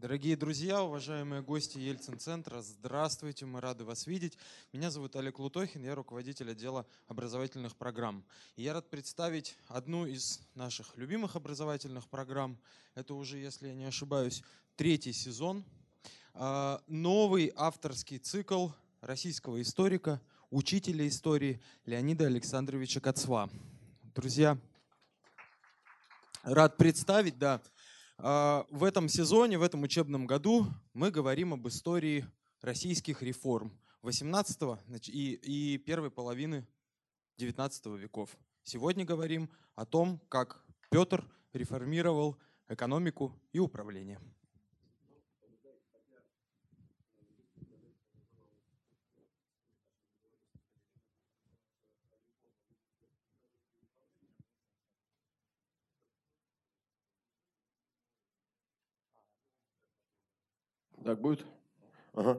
Дорогие друзья, уважаемые гости Ельцин-центра, здравствуйте, мы рады вас видеть. Меня зовут Олег Лутохин, я руководитель отдела образовательных программ. И я рад представить одну из наших любимых образовательных программ. Это уже, если я не ошибаюсь, третий сезон. А, новый авторский цикл российского историка, учителя истории Леонида Александровича Коцва. Друзья, рад представить, да, в этом сезоне, в этом учебном году мы говорим об истории российских реформ 18 и, и первой половины 19 веков. Сегодня говорим о том, как Петр реформировал экономику и управление. Так будет? Ага.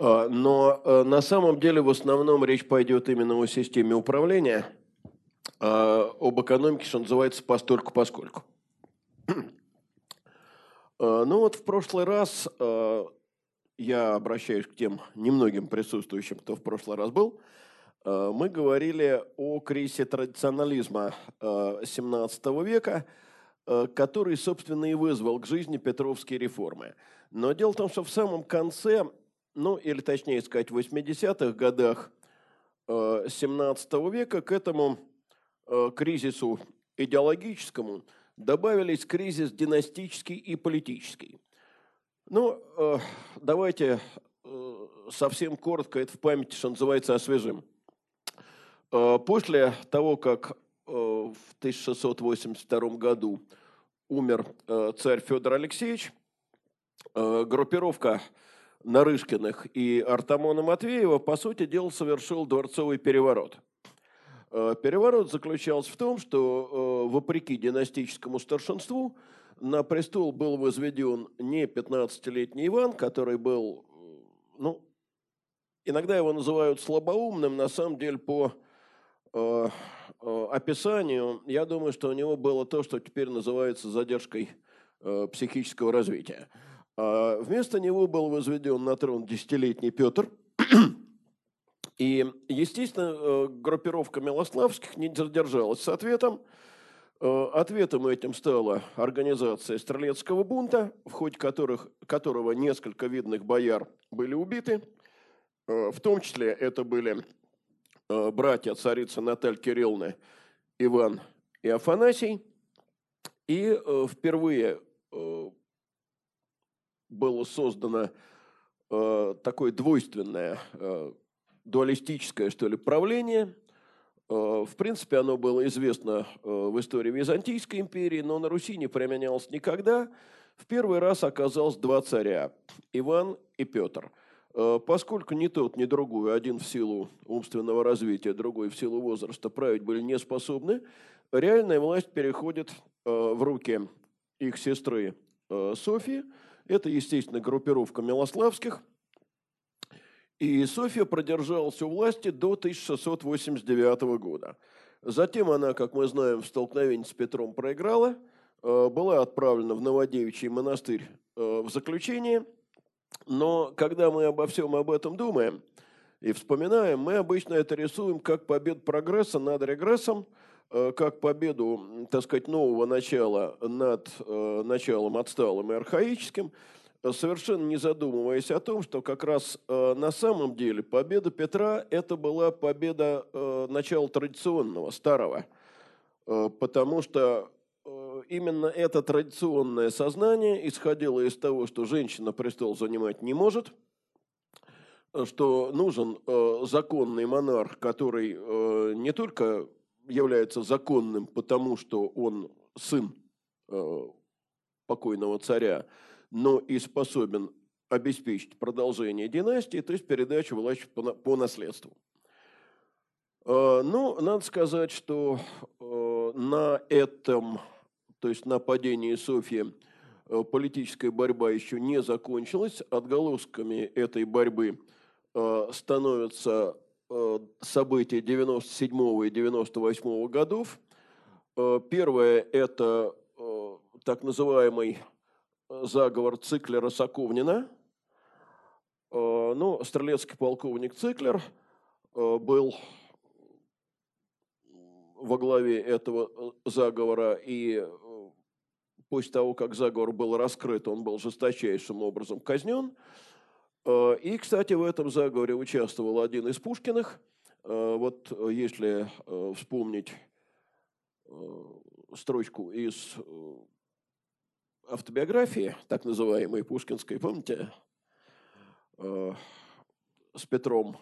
А, но э, на самом деле в основном речь пойдет именно о системе управления, а, об экономике, что называется, постольку поскольку. А, ну вот в прошлый раз я обращаюсь к тем немногим присутствующим, кто в прошлый раз был. Мы говорили о кризисе традиционализма XVII века, который, собственно, и вызвал к жизни Петровские реформы – но дело в том, что в самом конце, ну или точнее сказать, в 80-х годах 17 э, века к этому э, кризису идеологическому добавились кризис династический и политический. Ну, э, давайте совсем коротко это в памяти, что называется, освежим. После того, как в 1682 году умер царь Федор Алексеевич, Э, группировка Нарышкиных и Артамона Матвеева, по сути дела, совершил дворцовый переворот. Э, переворот заключался в том, что, э, вопреки династическому старшинству, на престол был возведен не 15-летний Иван, который был, ну, иногда его называют слабоумным, на самом деле по э, описанию, я думаю, что у него было то, что теперь называется задержкой э, психического развития. А вместо него был возведен на трон десятилетний Петр. И, естественно, э, группировка Милославских не задержалась с ответом. Э, ответом этим стала организация Стрелецкого бунта, в ходе которых, которого несколько видных бояр были убиты. Э, в том числе это были братья царицы Натальи Кирилловны Иван и Афанасий. И впервые было создано э, такое двойственное, э, дуалистическое, что ли, правление. Э, в принципе, оно было известно э, в истории Византийской империи, но на Руси не применялось никогда. В первый раз оказалось два царя – Иван и Петр. Э, поскольку ни тот, ни другой, один в силу умственного развития, другой в силу возраста, править были не способны, реальная власть переходит э, в руки их сестры Софии – это, естественно, группировка Милославских. И София продержалась у власти до 1689 года. Затем она, как мы знаем, в столкновении с Петром проиграла, э, была отправлена в Новодевичий монастырь э, в заключение. Но когда мы обо всем об этом думаем и вспоминаем, мы обычно это рисуем как победу прогресса над регрессом – Э, как победу, так сказать, нового начала над э, началом отсталым и архаическим, совершенно не задумываясь о том, что как раз э, на самом деле победа Петра – это была победа начала традиционного, старого, потому что именно это традиционное сознание исходило из того, что женщина престол занимать не может, что нужен законный монарх, который не только является законным, потому что он сын э, покойного царя, но и способен обеспечить продолжение династии, то есть передачу власти по, по наследству. Э, ну, надо сказать, что э, на этом, то есть на падении Софии, э, политическая борьба еще не закончилась. Отголосками этой борьбы э, становятся Э, события 97 и 98 годов. Первое – это так называемый заговор Циклера Соковнина. Ну, стрелецкий полковник Циклер был во главе этого заговора, и после того, как заговор был раскрыт, он был жесточайшим образом казнен. И, кстати, в этом заговоре участвовал один из Пушкиных. Вот если вспомнить строчку из автобиографии, так называемой Пушкинской, помните, э, с Петром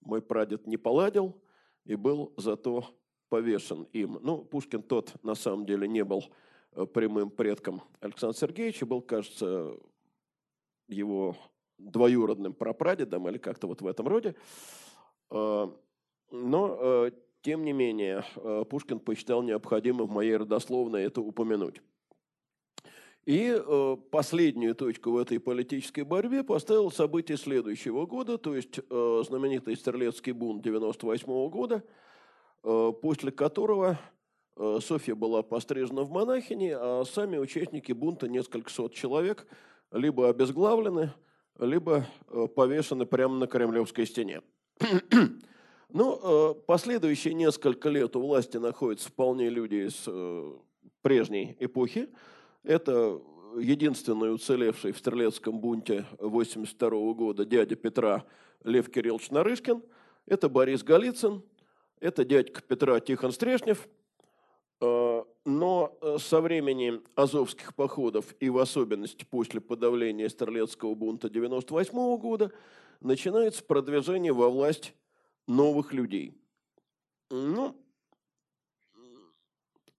мой прадед не поладил и был зато повешен им. Ну, Пушкин тот на самом деле не был э, прямым предком Александра Сергеевича, был, кажется, его двоюродным прапрадедом или как-то вот в этом роде. Э, но, тем не менее, Пушкин посчитал необходимым в моей родословной это упомянуть. И э, последнюю точку в этой политической борьбе поставил событие следующего года, то есть э, знаменитый Стрелецкий бунт 98 года, э, после которого э, Софья была пострижена в монахини, а сами участники бунта, несколько сот человек, либо обезглавлены, либо э, повешены прямо на Кремлевской стене. Ну, э, последующие несколько лет у власти находятся вполне люди из э, прежней эпохи, это единственный уцелевший в Стрелецком бунте 1982 года дядя Петра Лев Кириллович Нарышкин. Это Борис Голицын. Это дядька Петра Тихон Стрешнев. А, но э, со времени азовских походов и в особенности после подавления Стрелецкого бунта 1998 года начинается продвижение во власть новых людей. Ну,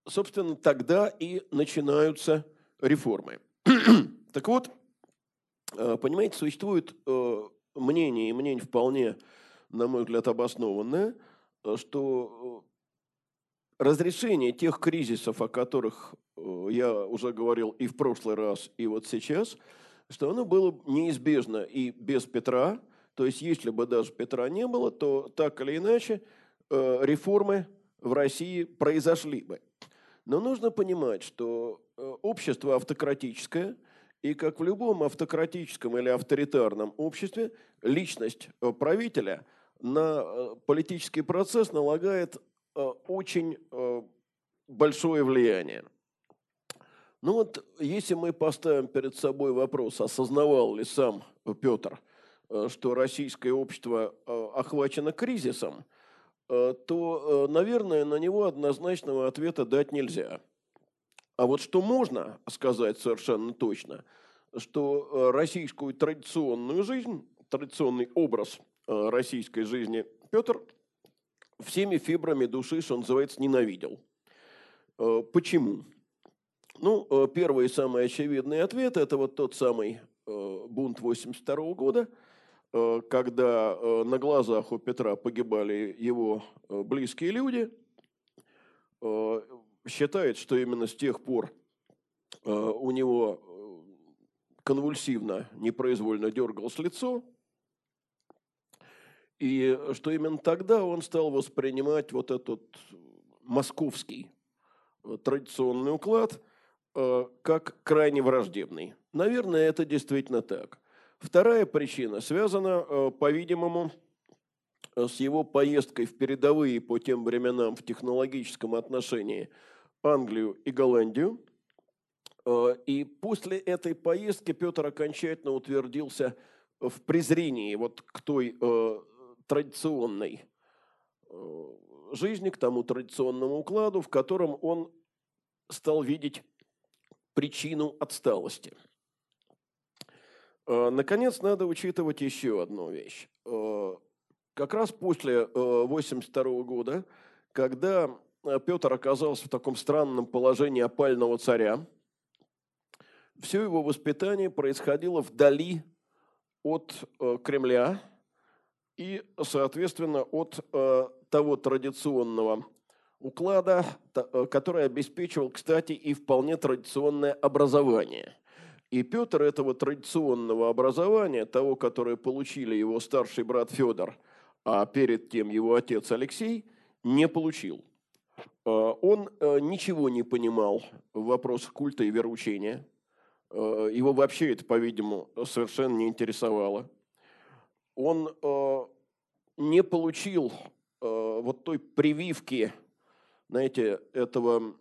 собственно, тогда и начинаются реформы. так вот, э, понимаете, существует э, мнение, и мнение вполне, на мой взгляд, обоснованное, э, что разрешение тех кризисов, о которых я уже говорил и в прошлый раз, и вот сейчас, что оно было неизбежно и без Петра, то есть если бы даже Петра не было, то так или иначе реформы в России произошли бы. Но нужно понимать, что Э, общество автократическое, и как в любом автократическом или авторитарном обществе, личность э, правителя на э, политический процесс налагает очень большое влияние. Ну вот, если мы поставим перед собой вопрос, осознавал ли сам Петр, что российское общество охвачено кризисом, то, наверное, на него однозначного ответа дать нельзя – а вот что можно сказать совершенно точно, что э, российскую традиционную жизнь, традиционный образ э, российской жизни Петр всеми фибрами души, что называется, ненавидел. Э, почему? Ну, первый и самый очевидный ответ – это вот тот самый бунт 82 года, когда на глазах у Петра погибали его близкие люди, считает, что именно с тех пор э, у него э, конвульсивно, непроизвольно дергалось лицо, и что именно тогда он стал воспринимать вот этот московский э, традиционный уклад как крайне враждебный. Наверное, это действительно так. Вторая причина связана, по-видимому, с его поездкой в передовые по тем временам в технологическом отношении – Англию и Голландию. Э, и после этой поездки Петр окончательно утвердился в презрении вот к той э, традиционной э, жизни, к тому традиционному укладу, в котором он стал видеть причину отсталости. Э, наконец, надо учитывать еще одну вещь. Э, как раз после 1982 э, года, когда Петр оказался в таком странном положении опального царя. Все его воспитание происходило вдали от Кремля и, соответственно, от э, того традиционного уклада, который обеспечивал, кстати, и вполне традиционное образование. И Петр этого традиционного образования, того, которое получили его старший брат Федор, а перед тем его отец Алексей, не получил – Э, он э, ничего не понимал в вопросах культа и вероучения. Э, его вообще это, по-видимому, совершенно не интересовало. Он э, не получил вот той прививки, знаете, этого,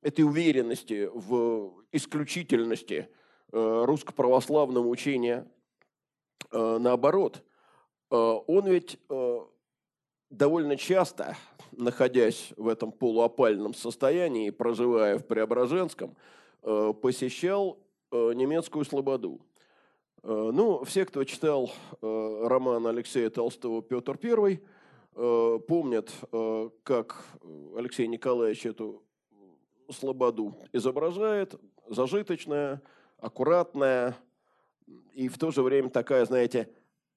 этой уверенности в исключительности русско-православного учения. Наоборот, он ведь довольно часто, находясь в этом полуопальном состоянии, проживая в Преображенском, э, посещал э, немецкую слободу. Э, ну, все, кто читал роман Алексея Толстого «Петр I», помнят, как Алексей Николаевич эту слободу изображает, зажиточная, аккуратная и в то же время такая, знаете,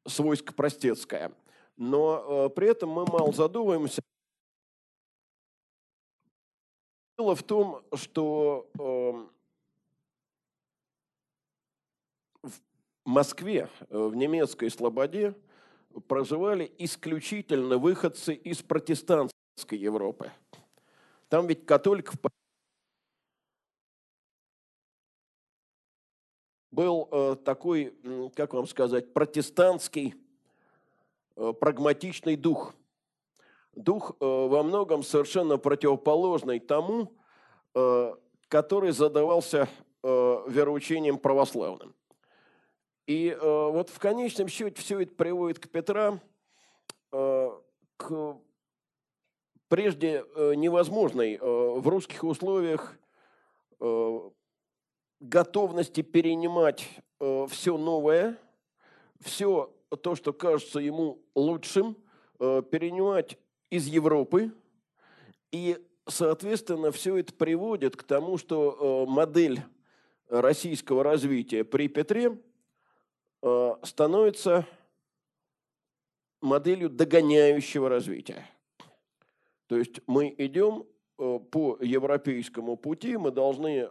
свойско-простецкая – но э, при этом мы мало задумываемся. Дело в том, что э, в Москве, э, в немецкой Слободе, проживали исключительно выходцы из протестантской Европы. Там ведь католиков был э, такой, как вам сказать, протестантский Э, прагматичный дух. Дух во многом совершенно противоположный тому, который задавался вероучением православным. И вот в конечном счете все это приводит к Петра к прежде невозможной в русских условиях готовности перенимать все новое, все то, что кажется ему лучшим, э, перенимать из Европы. И, соответственно, все это приводит к тому, что э, модель российского развития при Петре э, становится моделью догоняющего развития. То есть мы идем по европейскому пути, мы должны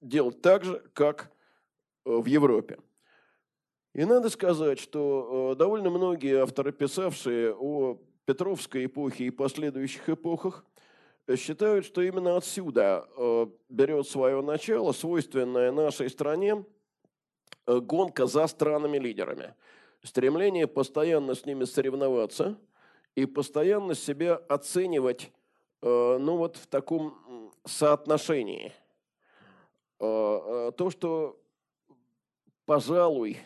делать так же, как в Европе. И надо сказать, что э, довольно многие авторы, писавшие о Петровской эпохе и последующих эпохах, э, считают, что именно отсюда э, берет свое начало свойственная нашей стране гонка за странами-лидерами. Стремление постоянно с ними соревноваться и постоянно себя оценивать ну вот в таком соотношении. То, что, пожалуй,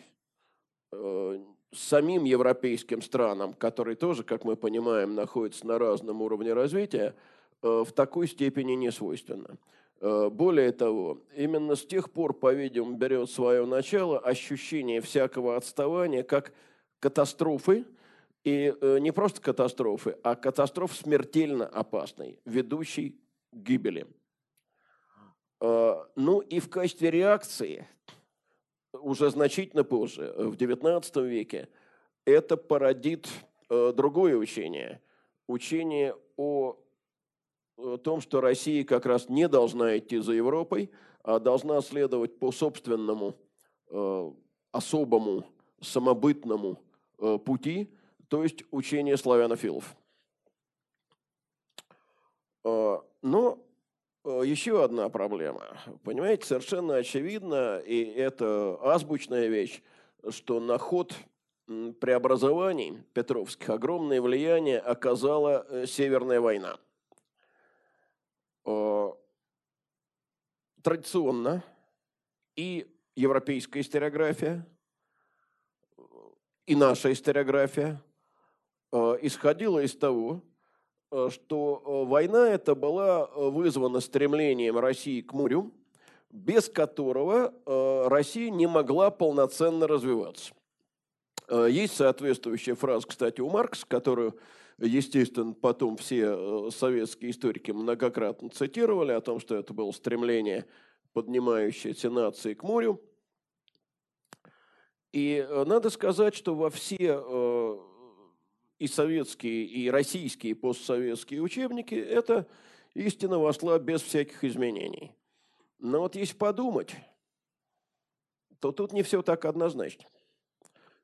Э, самим европейским странам, которые тоже, как мы понимаем, находятся на разном уровне развития, э, в такой степени не свойственно. Э, более того, именно с тех пор, по-видимому, берет свое начало ощущение всякого отставания как катастрофы, и не просто катастрофы, а катастроф смертельно опасной, ведущей к гибели. Ну и в качестве реакции уже значительно позже, в XIX веке, это породит э, другое учение. Учение о том, что Россия как раз не должна идти за Европой, а должна следовать по собственному э, особому самобытному э, пути, то есть учение славянофилов. Но Э, еще одна проблема. Понимаете, совершенно очевидно, и это азбучная вещь, что на ход преобразований Петровских огромное влияние оказала э, Северная война. Э, традиционно и европейская историография, и наша историография исходила из того, Э, что э, война эта была э, вызвана стремлением России к морю, без которого Россия не могла полноценно развиваться. Есть соответствующая фраза, кстати, у Маркса, которую, естественно, потом все советские историки многократно цитировали, о том, что это было стремление, поднимающееся нации к морю. И надо сказать, что во все и советские, и российские постсоветские учебники, это истина вошла без всяких изменений. Но вот если подумать, то тут не все так однозначно.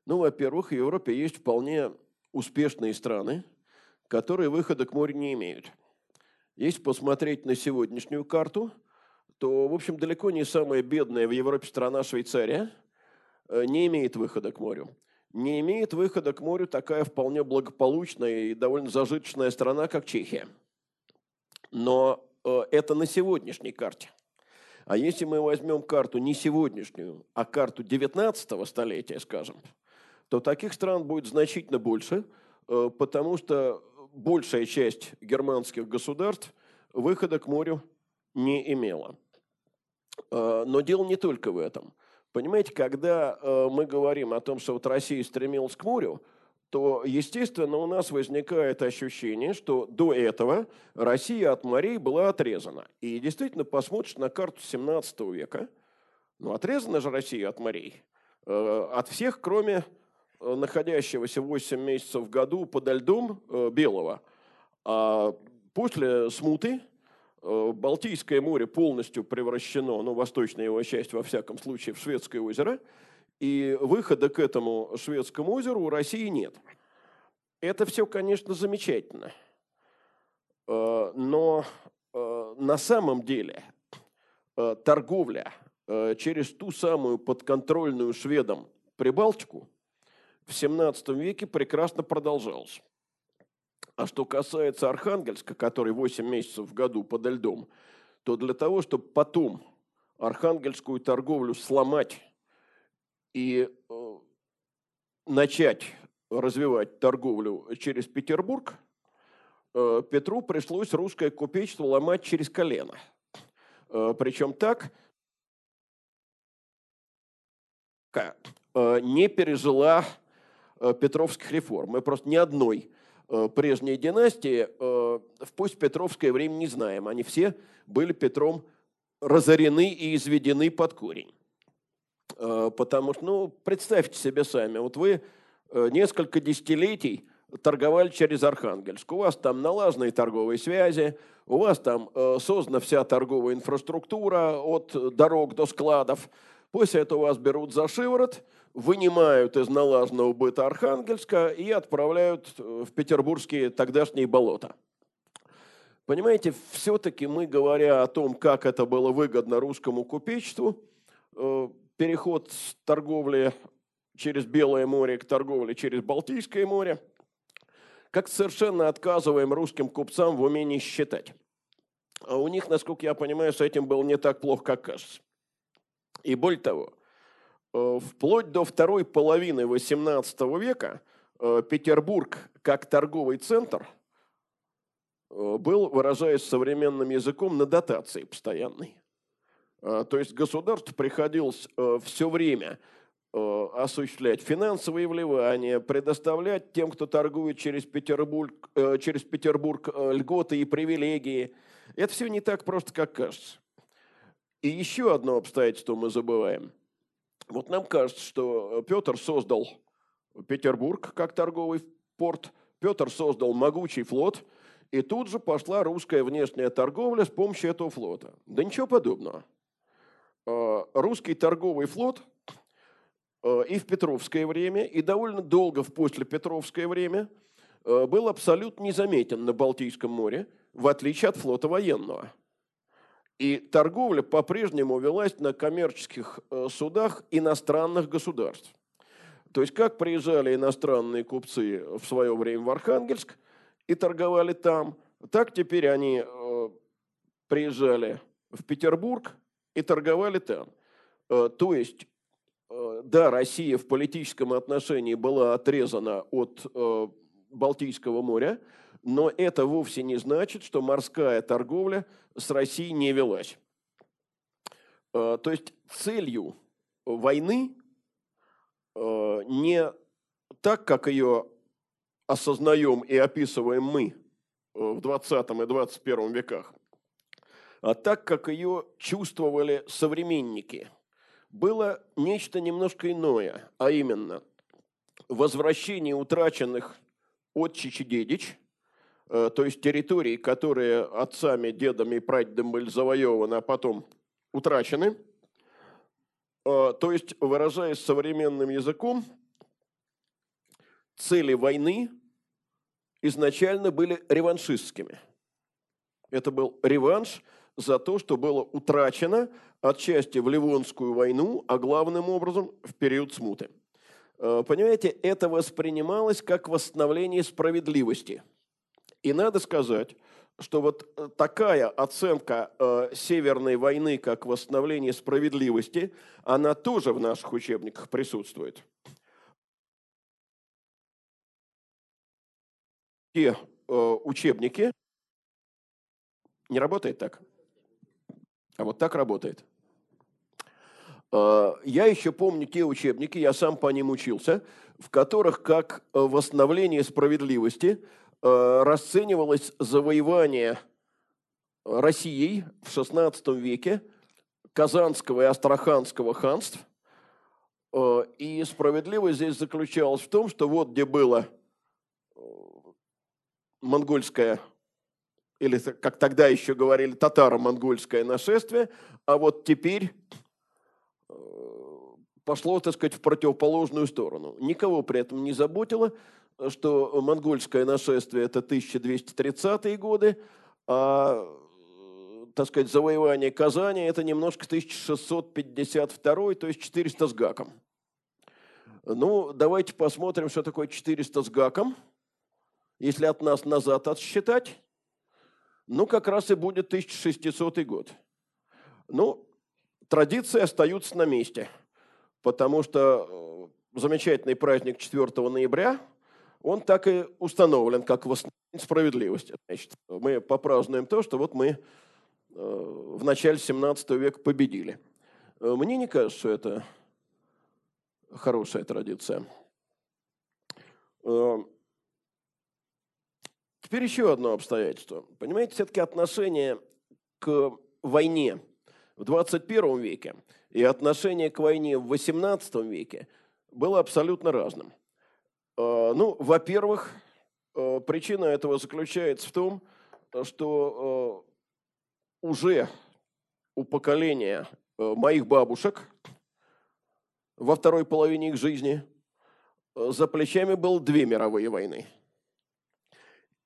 Ну, во-первых, в Европе есть вполне успешные страны, которые выхода к морю не имеют. Если посмотреть на сегодняшнюю карту, то, в общем, далеко не самая бедная в Европе страна Швейцария э, не имеет выхода к морю. Не имеет выхода к морю такая вполне благополучная и довольно зажиточная страна, как Чехия. Но э, это на сегодняшней карте. А если мы возьмем карту не сегодняшнюю, а карту 19 столетия, скажем, то таких стран будет значительно больше, э, потому что большая часть германских государств выхода к морю не имела. Э, но дело не только в этом. Понимаете, когда э, мы говорим о том, что вот Россия стремилась к морю, то, естественно, у нас возникает ощущение, что до этого Россия от морей была отрезана. И действительно, посмотришь на карту 17 века, ну, отрезана же Россия от морей. Э, от всех, кроме находящегося 8 месяцев в году подо льдом Белого. А после смуты Э, Балтийское море полностью превращено, ну, восточная его часть, во всяком случае, в Шведское озеро, и выхода к этому Шведскому озеру у России нет. Это все, конечно, замечательно. Э, но э, на самом деле торговля через ту самую подконтрольную шведам Прибалтику в 17 веке прекрасно продолжалась. А что касается Архангельска, который 8 месяцев в году подо льдом, то для того, чтобы потом архангельскую торговлю сломать и э, начать развивать торговлю через Петербург, э, Петру пришлось русское купечество ломать через колено. Э, причем так, э, не пережила Петровских реформ. Мы просто ни одной Э, прежней династии, э, в пусть Петровское время не знаем. Они все были Петром разорены и изведены под корень. Э, потому что, ну, представьте себе сами, вот вы несколько десятилетий торговали через Архангельск. У вас там налаженные торговые связи, у вас там создана вся торговая инфраструктура от дорог до складов. После этого вас берут за шиворот – вынимают из налаженного быта Архангельска и отправляют в петербургские тогдашние болота. Понимаете, все-таки мы, говоря о том, как это было выгодно русскому купечеству, э, переход с торговли через Белое море к торговле через Балтийское море, как совершенно отказываем русским купцам в умении считать. А у них, насколько я понимаю, с этим было не так плохо, как кажется. И более того – Э, вплоть до второй половины XVIII века э, Петербург как торговый центр э, был, выражаясь современным языком, на дотации постоянной. То есть государству приходилось все время осуществлять финансовые вливания, предоставлять тем, кто торгует через Петербург, через Петербург льготы и привилегии. Это все не так просто, как кажется. И еще одно обстоятельство мы забываем – вот нам кажется, что Петр создал Петербург как торговый порт, Петр создал могучий флот, и тут же пошла русская внешняя торговля с помощью этого флота. Да ничего подобного. А, русский торговый флот а, и в Петровское время, и довольно долго в послепетровское время был абсолютно незаметен на Балтийском море, в отличие от флота военного – и торговля по-прежнему велась на коммерческих э, судах иностранных государств. То есть как приезжали иностранные купцы в свое время в Архангельск и торговали там, так теперь они э, приезжали в Петербург и торговали там. Э, то есть, да, Россия в политическом отношении была отрезана от Балтийского моря, но это вовсе не значит, что морская торговля с Россией не велась. Э, то есть целью войны э, не так, как ее осознаем и описываем мы э, в 20 и 21 веках, а так, как ее чувствовали современники, было нечто немножко иное, а именно возвращение утраченных от Чичи-Дедич – Э, то есть территории, которые отцами, дедами и прадедами были завоеваны, а потом утрачены. Э, то есть, выражаясь современным языком, цели войны изначально были реваншистскими. Это был реванш за то, что было утрачено отчасти в Ливонскую войну, а главным образом в период смуты. Э, понимаете, это воспринималось как восстановление справедливости. И надо сказать, что вот э, такая оценка э, Северной войны как восстановление справедливости, она тоже в наших учебниках присутствует. Те э, учебники не работает так, а вот так работает. Э, я еще помню те учебники, я сам по ним учился, в которых как э, восстановление справедливости – расценивалось завоевание Россией в XVI веке Казанского и Астраханского ханств. Э, и справедливость здесь заключалась в том, что вот где было э, монгольское, или как тогда еще говорили, татаро-монгольское нашествие, а вот теперь пошло, так сказать, в противоположную сторону. Никого при этом не заботило, что монгольское нашествие – это 1230-е годы, а, так сказать, завоевание Казани – это немножко 1652 то есть 400 с гаком. Ну, давайте посмотрим, что такое 400 с гаком. Если от нас назад отсчитать, ну, как раз и будет 1600 год. Ну, традиции остаются на месте, потому что э, замечательный праздник 4 ноября – он так и установлен как восстановление справедливости. Значит, мы попразднуем то, что вот мы э, в начале 17 века победили. Э, мне не кажется, что это хорошая традиция. Э, теперь еще одно обстоятельство. Понимаете, все-таки отношение к войне в 21 веке и отношение к войне в 18 веке было абсолютно разным – ну, во-первых, э, причина этого заключается в том, что э, уже у поколения моих бабушек во второй половине их жизни за плечами было две мировые войны.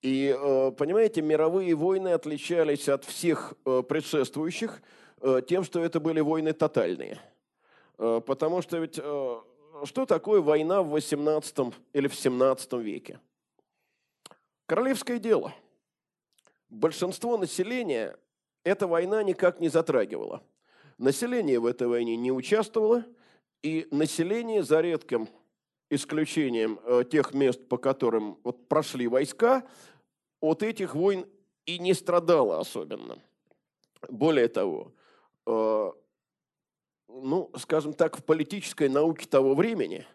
И, понимаете, мировые войны отличались от всех предшествующих тем, что это были войны тотальные. Потому что ведь что такое война в 18 или в 17 веке? Королевское дело. Большинство населения эта война никак не затрагивала. Население в этой войне не участвовало, и население, за редким исключением э, тех мест, по которым вот прошли войска, от этих войн и не страдало особенно. Более того, э, ну, скажем так, в политической науке того времени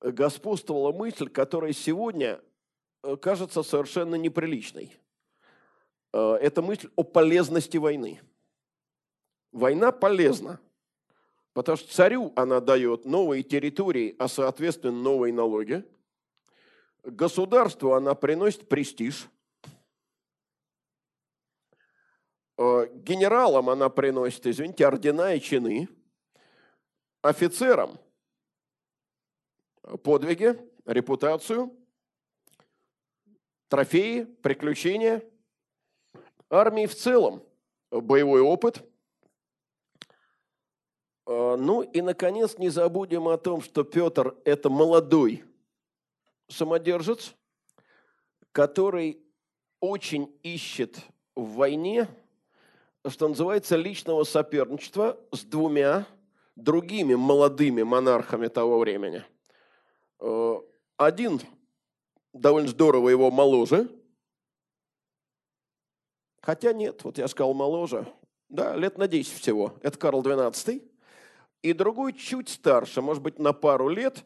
господствовала мысль, которая сегодня э, кажется совершенно неприличной. Э, это мысль о полезности войны. Война полезна, потому что царю она дает новые территории, а соответственно новые налоги. Государству она приносит престиж. Э, генералам она приносит, извините, ордена и чины – офицерам подвиги, репутацию, трофеи, приключения, армии в целом боевой опыт. А, ну и, наконец, не забудем о том, что Петр – это молодой самодержец, который очень ищет в войне, что называется, личного соперничества с двумя другими молодыми монархами того времени. Э, один довольно здорово его моложе, хотя нет, вот я сказал моложе, да, лет на 10 всего, это Карл XII, и другой чуть старше, может быть, на пару лет,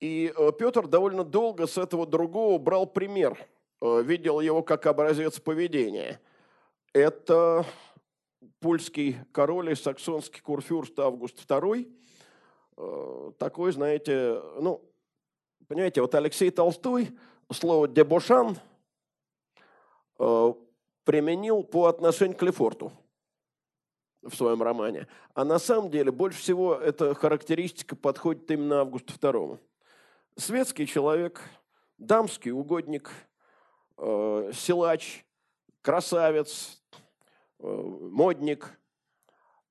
и э, Петр довольно долго с этого другого брал пример, э, видел его как образец поведения. Это польский король и саксонский курфюрст Август II, э, такой, знаете, ну, понимаете, вот Алексей Толстой слово «дебошан» э, применил по отношению к Лефорту в своем романе. А на самом деле больше всего эта характеристика подходит именно Августу II. Светский человек, дамский угодник, э, силач, красавец, модник.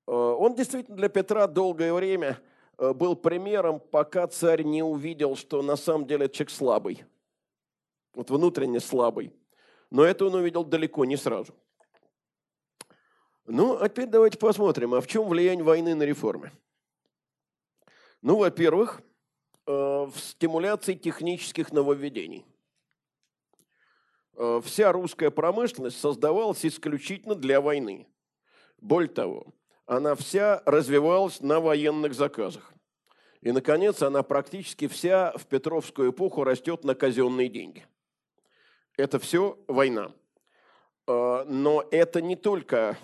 Он действительно для Петра долгое время был примером, пока царь не увидел, что на самом деле человек слабый, вот внутренне слабый. Но это он увидел далеко не сразу. Ну, а теперь давайте посмотрим, а в чем влияние войны на реформы? Ну, во-первых, в стимуляции технических нововведений. Э, вся русская промышленность создавалась исключительно для войны. Более того, она вся развивалась на военных заказах. И, наконец, она практически вся в Петровскую эпоху растет на казенные деньги. Это все война. Э, но это не только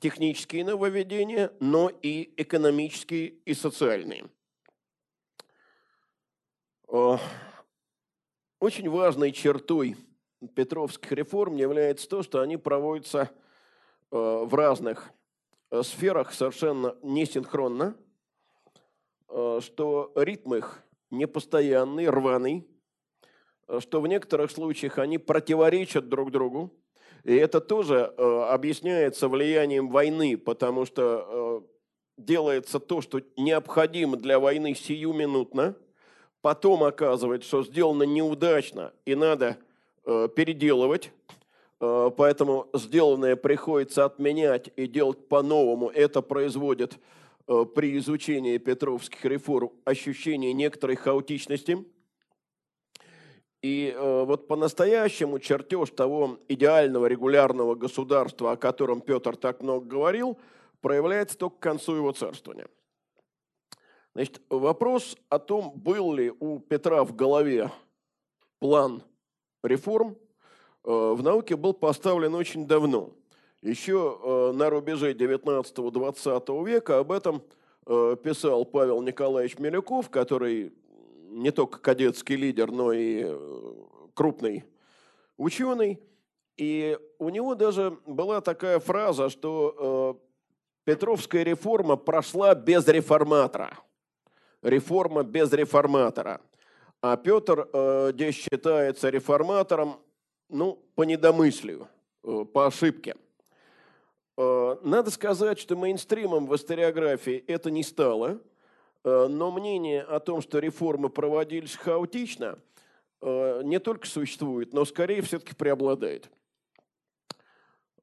технические нововведения, но и экономические и социальные. Очень важной чертой петровских реформ является то, что они проводятся э, в разных э, сферах совершенно несинхронно, э, что ритм их непостоянный, рваный, что в некоторых случаях они противоречат друг другу. И это тоже объясняется влиянием войны, потому что делается то, что необходимо для войны сиюминутно – потом оказывается, что сделано неудачно и надо э, переделывать, э, поэтому сделанное приходится отменять и делать по-новому. Это производит э, при изучении петровских реформ ощущение некоторой хаотичности. И э, вот по-настоящему чертеж того идеального регулярного государства, о котором Петр так много говорил, проявляется только к концу его царствования. Значит, вопрос о том, был ли у Петра в голове план реформ, э, в науке был поставлен очень давно. Еще э, на рубеже 19-20 века об этом э, писал Павел Николаевич Милюков, который не только кадетский лидер, но и крупный ученый. И у него даже была такая фраза, что Петровская реформа прошла без реформатора – реформа без реформатора. А Петр э, здесь считается реформатором, ну, по недомыслию, э, по ошибке. Э, надо сказать, что мейнстримом в историографии это не стало, но мнение о том, что реформы проводились хаотично, не только существует, но скорее все-таки преобладает.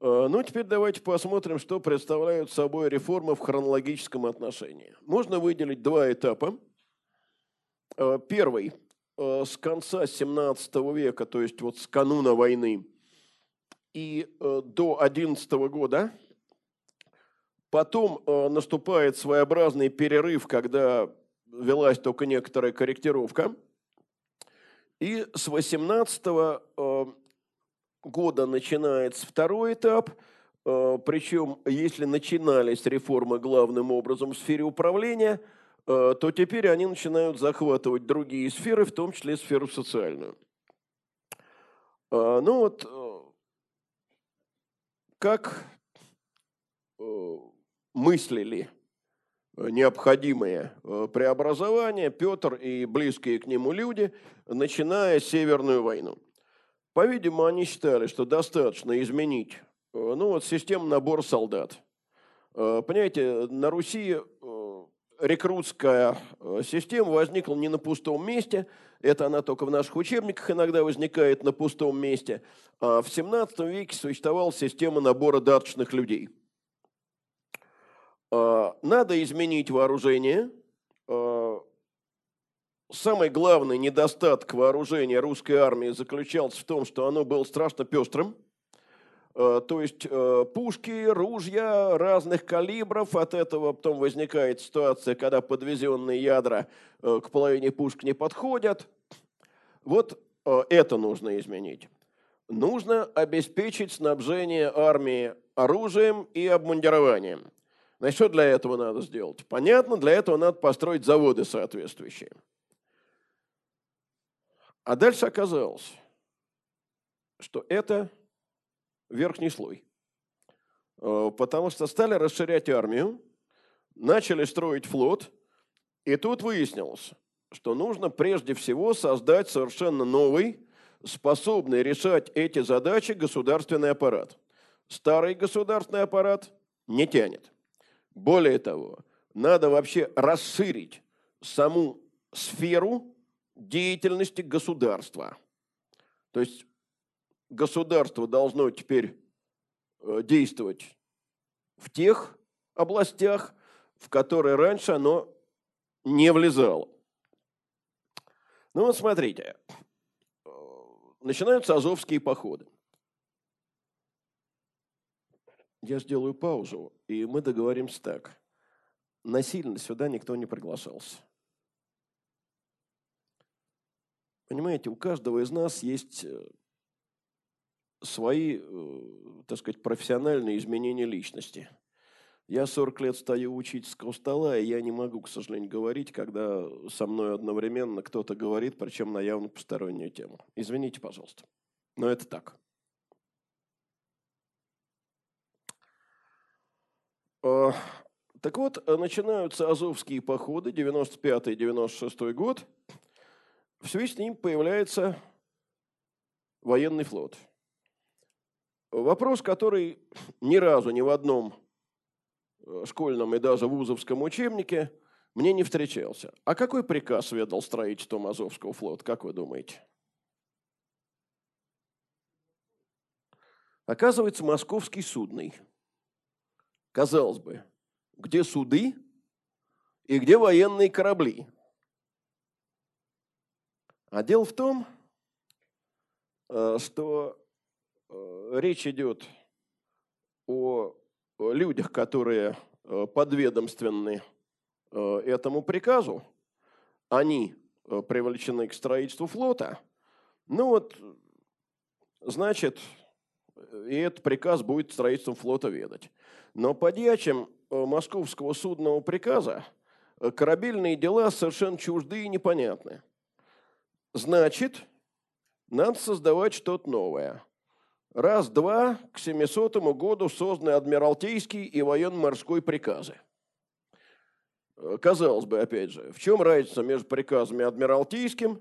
Э, ну, теперь давайте посмотрим, что представляют собой реформы в хронологическом отношении. Можно выделить два этапа. Э, первый э, с конца 17 века, то есть вот с кануна войны, и до 11 года. Потом наступает своеобразный перерыв, когда велась только некоторая корректировка. И с 18 года начинается второй этап, э, причем если начинались реформы главным образом в сфере управления, э, то теперь они начинают захватывать другие сферы, в том числе сферу социальную. Э, ну вот, как мыслили необходимые преобразования Петр и близкие к нему люди, начиная Северную войну. По-видимому, они считали, что достаточно изменить э, ну, вот, систему набора солдат. Э, понимаете, на Руси э, рекрутская система возникла не на пустом месте, это она только в наших учебниках иногда возникает на пустом месте, а в 17 веке существовала система набора даточных людей. Надо изменить вооружение, Самый главный недостаток вооружения русской армии заключался в том, что оно было страшно пестрым. Э, то есть э, пушки, ружья разных калибров. От этого потом возникает ситуация, когда подвезенные ядра э, к половине пушек не подходят. Вот это нужно изменить. Нужно обеспечить снабжение армии оружием и обмундированием. Значит, что для этого надо сделать? Понятно, для этого надо построить заводы соответствующие. А дальше оказалось, что это верхний слой. Э, потому что стали расширять армию, начали строить флот, и тут выяснилось, что нужно прежде всего создать совершенно новый, способный решать эти задачи государственный аппарат. старый государственный аппарат не тянет. Более того, надо вообще расширить саму сферу деятельности государства. То есть государство должно теперь э, действовать в тех областях, в которые раньше оно не влезало. Ну вот смотрите, э, начинаются азовские походы. Я сделаю паузу, и мы договоримся так. Насильно сюда никто не приглашался. Понимаете, у каждого из нас есть э, свои, э, так сказать, профессиональные изменения личности. Я 40 лет стою учительского стола, и я не могу, к сожалению, говорить, когда со мной одновременно кто-то говорит, причем на явно постороннюю тему. Извините, пожалуйста. Но это так. Так вот, начинаются азовские походы, 95-96 год. В связи с ним появляется военный флот – Вопрос, который ни разу ни в одном э, школьном и даже вузовском учебнике мне не встречался. А какой приказ ведал строительством Азовского флота, как вы думаете? Оказывается, московский судный. Казалось бы, где суды и где военные корабли? А дело в том, э, что Э, речь идет о людях, которые э, подведомственны этому приказу. Они привлечены к строительству флота. Ну вот, значит, и этот приказ будет строительством флота ведать. Но подьячим московского судного приказа корабельные дела совершенно чужды и непонятны. Значит, надо создавать что-то новое – Раз-два к 700 году созданы Адмиралтейский и военно-морской приказы. Э, казалось бы, опять же, в чем разница между приказами Адмиралтейским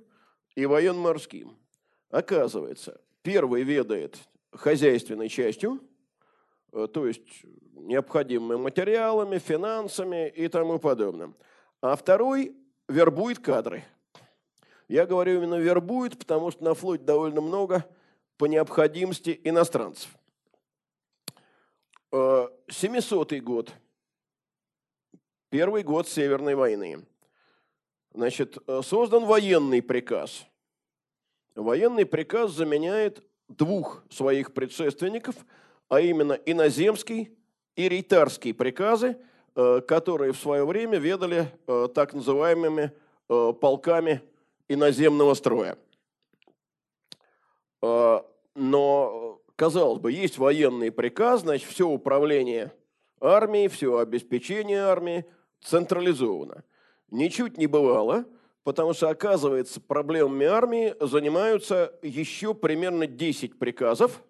и военно-морским? Оказывается, первый ведает хозяйственной частью, э, то есть необходимыми материалами, финансами и тому подобным. А второй вербует кадры. Я говорю именно вербует, потому что на флоте довольно много – по необходимости иностранцев. 700 э, год, первый год Северной войны. Значит, э, создан военный приказ. Военный приказ заменяет двух своих предшественников, а именно иноземский и рейтарский приказы, э, которые в свое время ведали так называемыми полками иноземного строя. А, но, казалось бы, есть военный приказ, значит, все управление армией, все обеспечение армии централизовано. Ничуть не бывало, потому что, оказывается, проблемами армии занимаются еще примерно 10 приказов,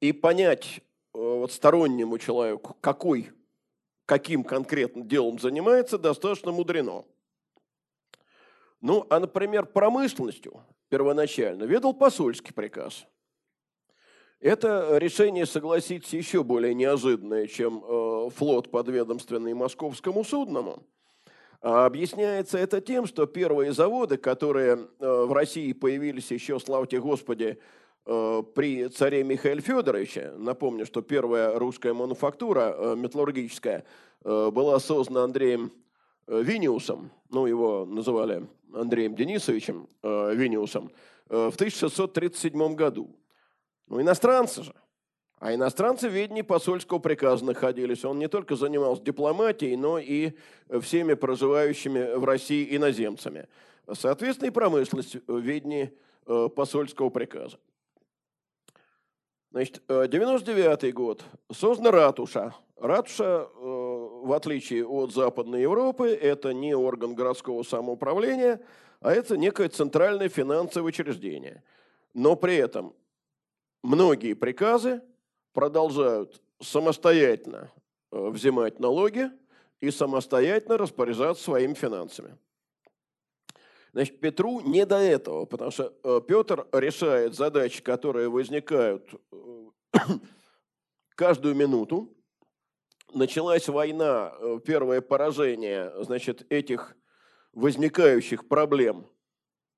и понять э, вот, стороннему человеку, какой, каким конкретно делом занимается, достаточно мудрено. Ну, а, например, промышленностью первоначально ведал посольский приказ. Это решение, согласитесь, еще более неожиданное, чем э, флот подведомственный московскому судному. А объясняется это тем, что первые заводы, которые э, в России появились еще, славьте Господи, э, при царе Михаиле Федоровиче, напомню, что первая русская мануфактура металлургическая была создана Андреем Виниусом, ну, его называли Андреем Денисовичем э, Виниусом э, в 1637 году. Ну, иностранцы же. А иностранцы в ведении посольского приказа находились. Он не только занимался дипломатией, но и всеми проживающими в России иноземцами. Соответственно, и промышленность в ведении э, посольского приказа. Значит, 99 э, год. Создана ратуша. Ратуша, э, в отличие от Западной Европы, это не орган городского самоуправления, а это некое центральное финансовое учреждение. Но при этом многие приказы продолжают самостоятельно э, взимать налоги и самостоятельно распоряжаться своими финансами. Значит, Петру не до этого, потому что Петр решает задачи, которые возникают каждую минуту. Началась война, э, первое поражение, значит, этих возникающих проблем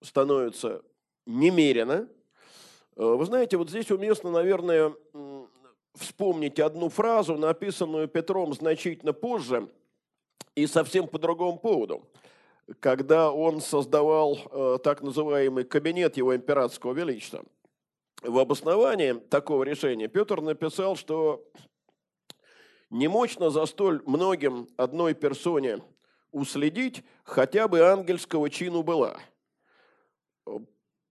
становится немерено. Э, вы знаете, вот здесь уместно, наверное, вспомнить одну фразу, написанную Петром значительно позже и совсем по другому поводу. Когда он создавал э, так называемый кабинет его императорского величества. В обосновании такого решения Петр написал, что немощно за столь многим одной персоне уследить, хотя бы ангельского чину была.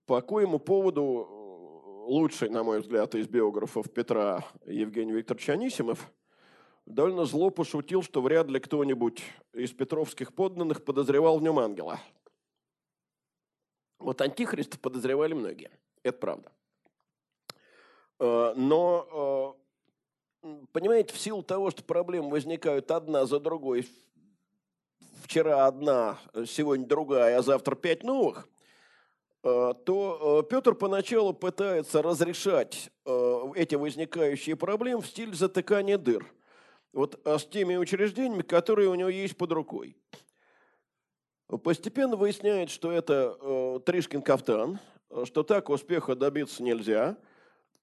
По коему поводу лучший, на мой взгляд, из биографов Петра Евгений Викторович Анисимов довольно зло пошутил, что вряд ли кто-нибудь из петровских подданных подозревал в нем ангела. Вот антихриста подозревали многие, это правда. Э, но, э, понимаете, в силу того, что проблемы возникают одна за другой, вчера одна, сегодня другая, а завтра пять новых – Э, то э, Петр поначалу пытается разрешать э, эти возникающие проблемы в стиль затыкания дыр. Вот с теми учреждениями, которые у него есть под рукой. Постепенно выясняет, что это Тришкин кафтан, что так успеха добиться нельзя,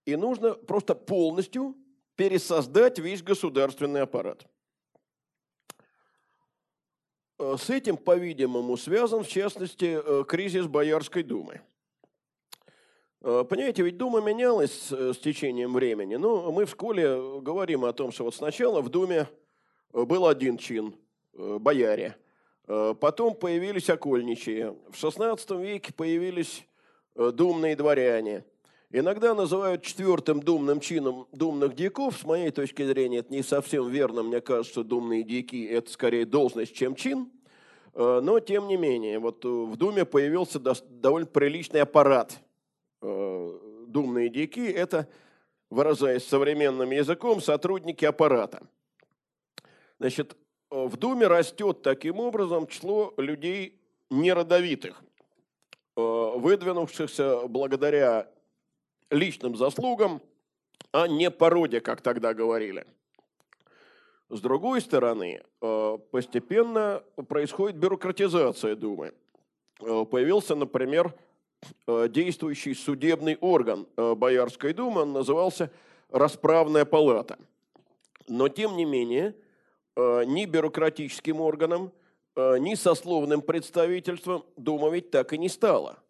и нужно просто полностью пересоздать весь государственный аппарат. Э, с этим, по-видимому, связан, в частности, э, кризис Боярской думы. Э, понимаете, ведь Дума менялась с течением времени. Ну, мы в школе говорим о том, что вот сначала в Думе был один чин – бояре. Потом появились окольничие. В XVI веке появились думные дворяне – Иногда называют четвертым думным чином думных дьяков. С моей точки зрения, это не совсем верно. Мне кажется, думные дьяки – это скорее должность, чем чин. Э, но, тем не менее, вот э, в Думе появился довольно приличный аппарат. Э, думные дьяки – это, выражаясь современным языком, сотрудники аппарата. Значит, в Думе растет таким образом число людей неродовитых, выдвинувшихся благодаря личным заслугам, а не породе, как тогда говорили. С другой стороны, э, постепенно происходит бюрократизация Думы. Э, появился, например, э, действующий судебный орган Боярской думы, он назывался «Расправная палата». Но, тем не менее, ни бюрократическим органом, ни сословным представительством Дума ведь так и не стала.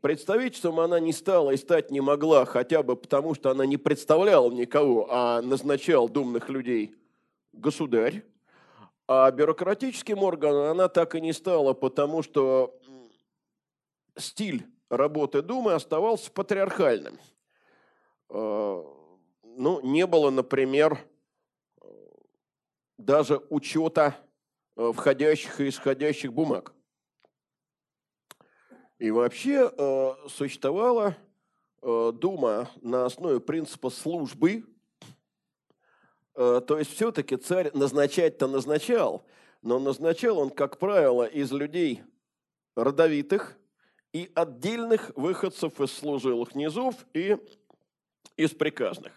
Представительством она не стала и стать не могла, хотя бы потому, что она не представляла никого, а назначал думных людей государь. А бюрократическим органом она так и не стала, потому что стиль работы Думы оставался патриархальным. А, ну, не было, например, даже учета э, входящих и исходящих бумаг. И вообще э, существовала э, Дума на основе принципа службы. Э, то есть все-таки царь назначать-то назначал, но назначал он, как правило, из людей родовитых и отдельных выходцев из служилых низов и из приказных.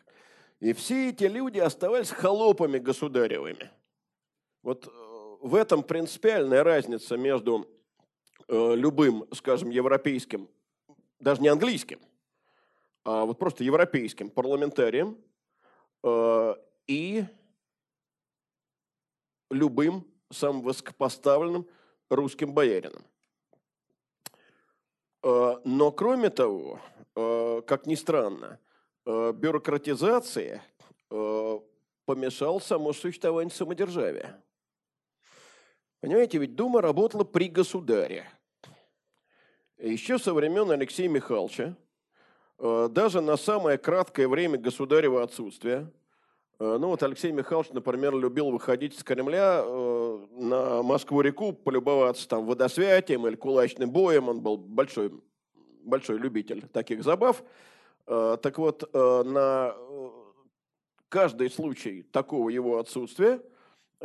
И все эти люди оставались холопами государевыми. Вот в этом принципиальная разница между Э, любым, скажем, европейским, даже не английским, а вот просто европейским парламентарием э, и любым самым высокопоставленным русским боярином. Э, но кроме того, как ни странно, бюрократизация помешал само существование самодержавия. Понимаете, ведь Дума работала при государе. Еще со времен Алексея Михайловича, э, даже на самое краткое время государева отсутствия, э, ну вот Алексей Михайлович, например, любил выходить из Кремля э, на Москву-реку, полюбоваться там водосвятием или кулачным боем. Он был большой, большой любитель таких забав. Так вот, на каждый случай такого его отсутствия –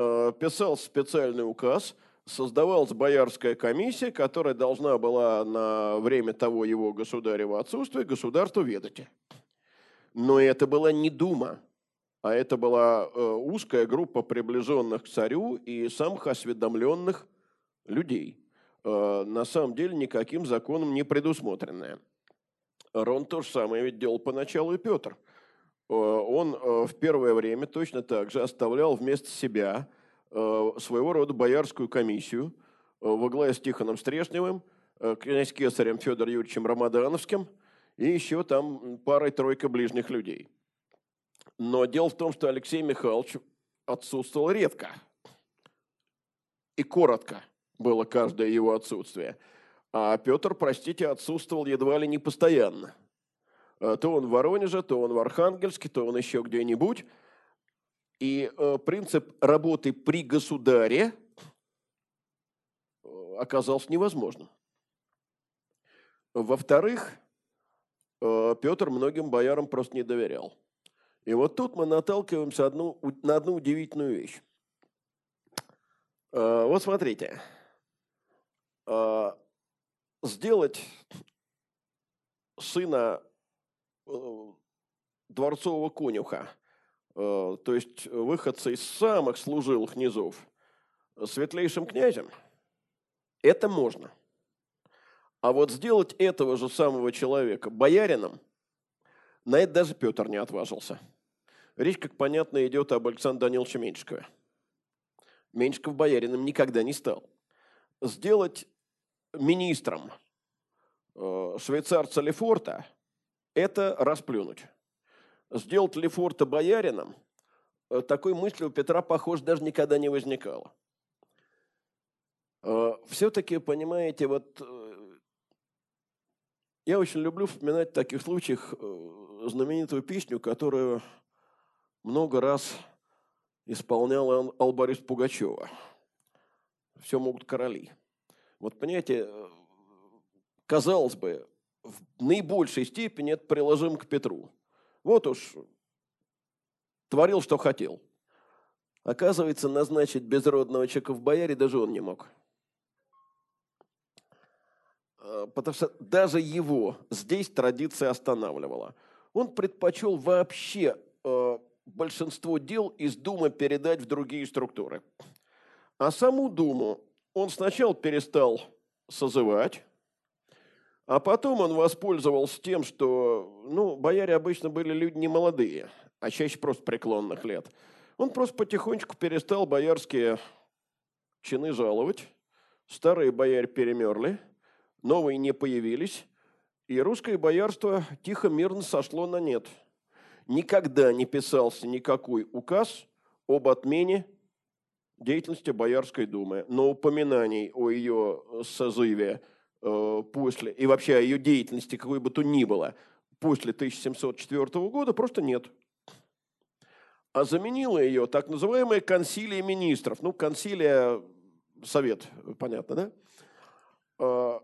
Э, писал специальный указ, создавалась боярская комиссия, которая должна была на время того его государева отсутствия государству ведать. Но это была не Дума, а это была э, узкая группа приближенных к царю и самых осведомленных людей. Э, на самом деле никаким законом не предусмотренная. Рон то же самое ведь делал поначалу и Петр. Э, он э, в первое время точно так же оставлял вместо себя э, своего рода боярскую комиссию во главе с Тихоном Стрешневым, князь Кесарем Федором Юрьевичем Рамадановским и еще там парой-тройка ближних людей. Но дело в том, что Алексей Михайлович отсутствовал редко и коротко было каждое его отсутствие. А Петр, простите, отсутствовал едва ли не постоянно. А то он в Воронеже, то он в Архангельске, то он еще где-нибудь. И э, принцип работы при государе э, оказался невозможным. Во-вторых, э, Петр многим боярам просто не доверял. И вот тут мы наталкиваемся одну, на одну удивительную вещь. Вот смотрите сделать сына э, дворцового конюха, э, то есть выходца из самых служилых низов, светлейшим князем, это можно. А вот сделать этого же самого человека боярином, на это даже Петр не отважился. Речь, как понятно, идет об Александре Даниловиче Меньшикове. Меньшиков боярином никогда не стал. Сделать министром э, швейцарца Лефорта – это расплюнуть. Сделать Лефорта боярином э, – такой мысли у Петра, похоже, даже никогда не возникало. Э, Все-таки, понимаете, вот я очень люблю вспоминать в таких случаях знаменитую песню, которую много раз исполнял Албарис Пугачева. «Все могут короли». Вот понимаете, э, казалось бы, в наибольшей степени это приложим к Петру. Вот уж творил, что хотел. Оказывается, назначить безродного человека в бояре даже он не мог. А, потому что даже его здесь традиция останавливала. Он предпочел вообще э, большинство дел из Думы передать в другие структуры. А саму Думу он сначала перестал созывать, а потом он воспользовался тем, что, ну, бояре обычно были люди не молодые, а чаще просто преклонных лет. Он просто потихонечку перестал боярские чины жаловать. Старые бояре перемерли, новые не появились, и русское боярство тихо-мирно сошло на нет. Никогда не писался никакой указ об отмене деятельности Боярской думы, но упоминаний о ее созыве после, и вообще о ее деятельности какой бы то ни было, после 1704 года просто нет. А заменила ее так называемая консилия министров. Ну, консилия, совет, понятно, да? Э,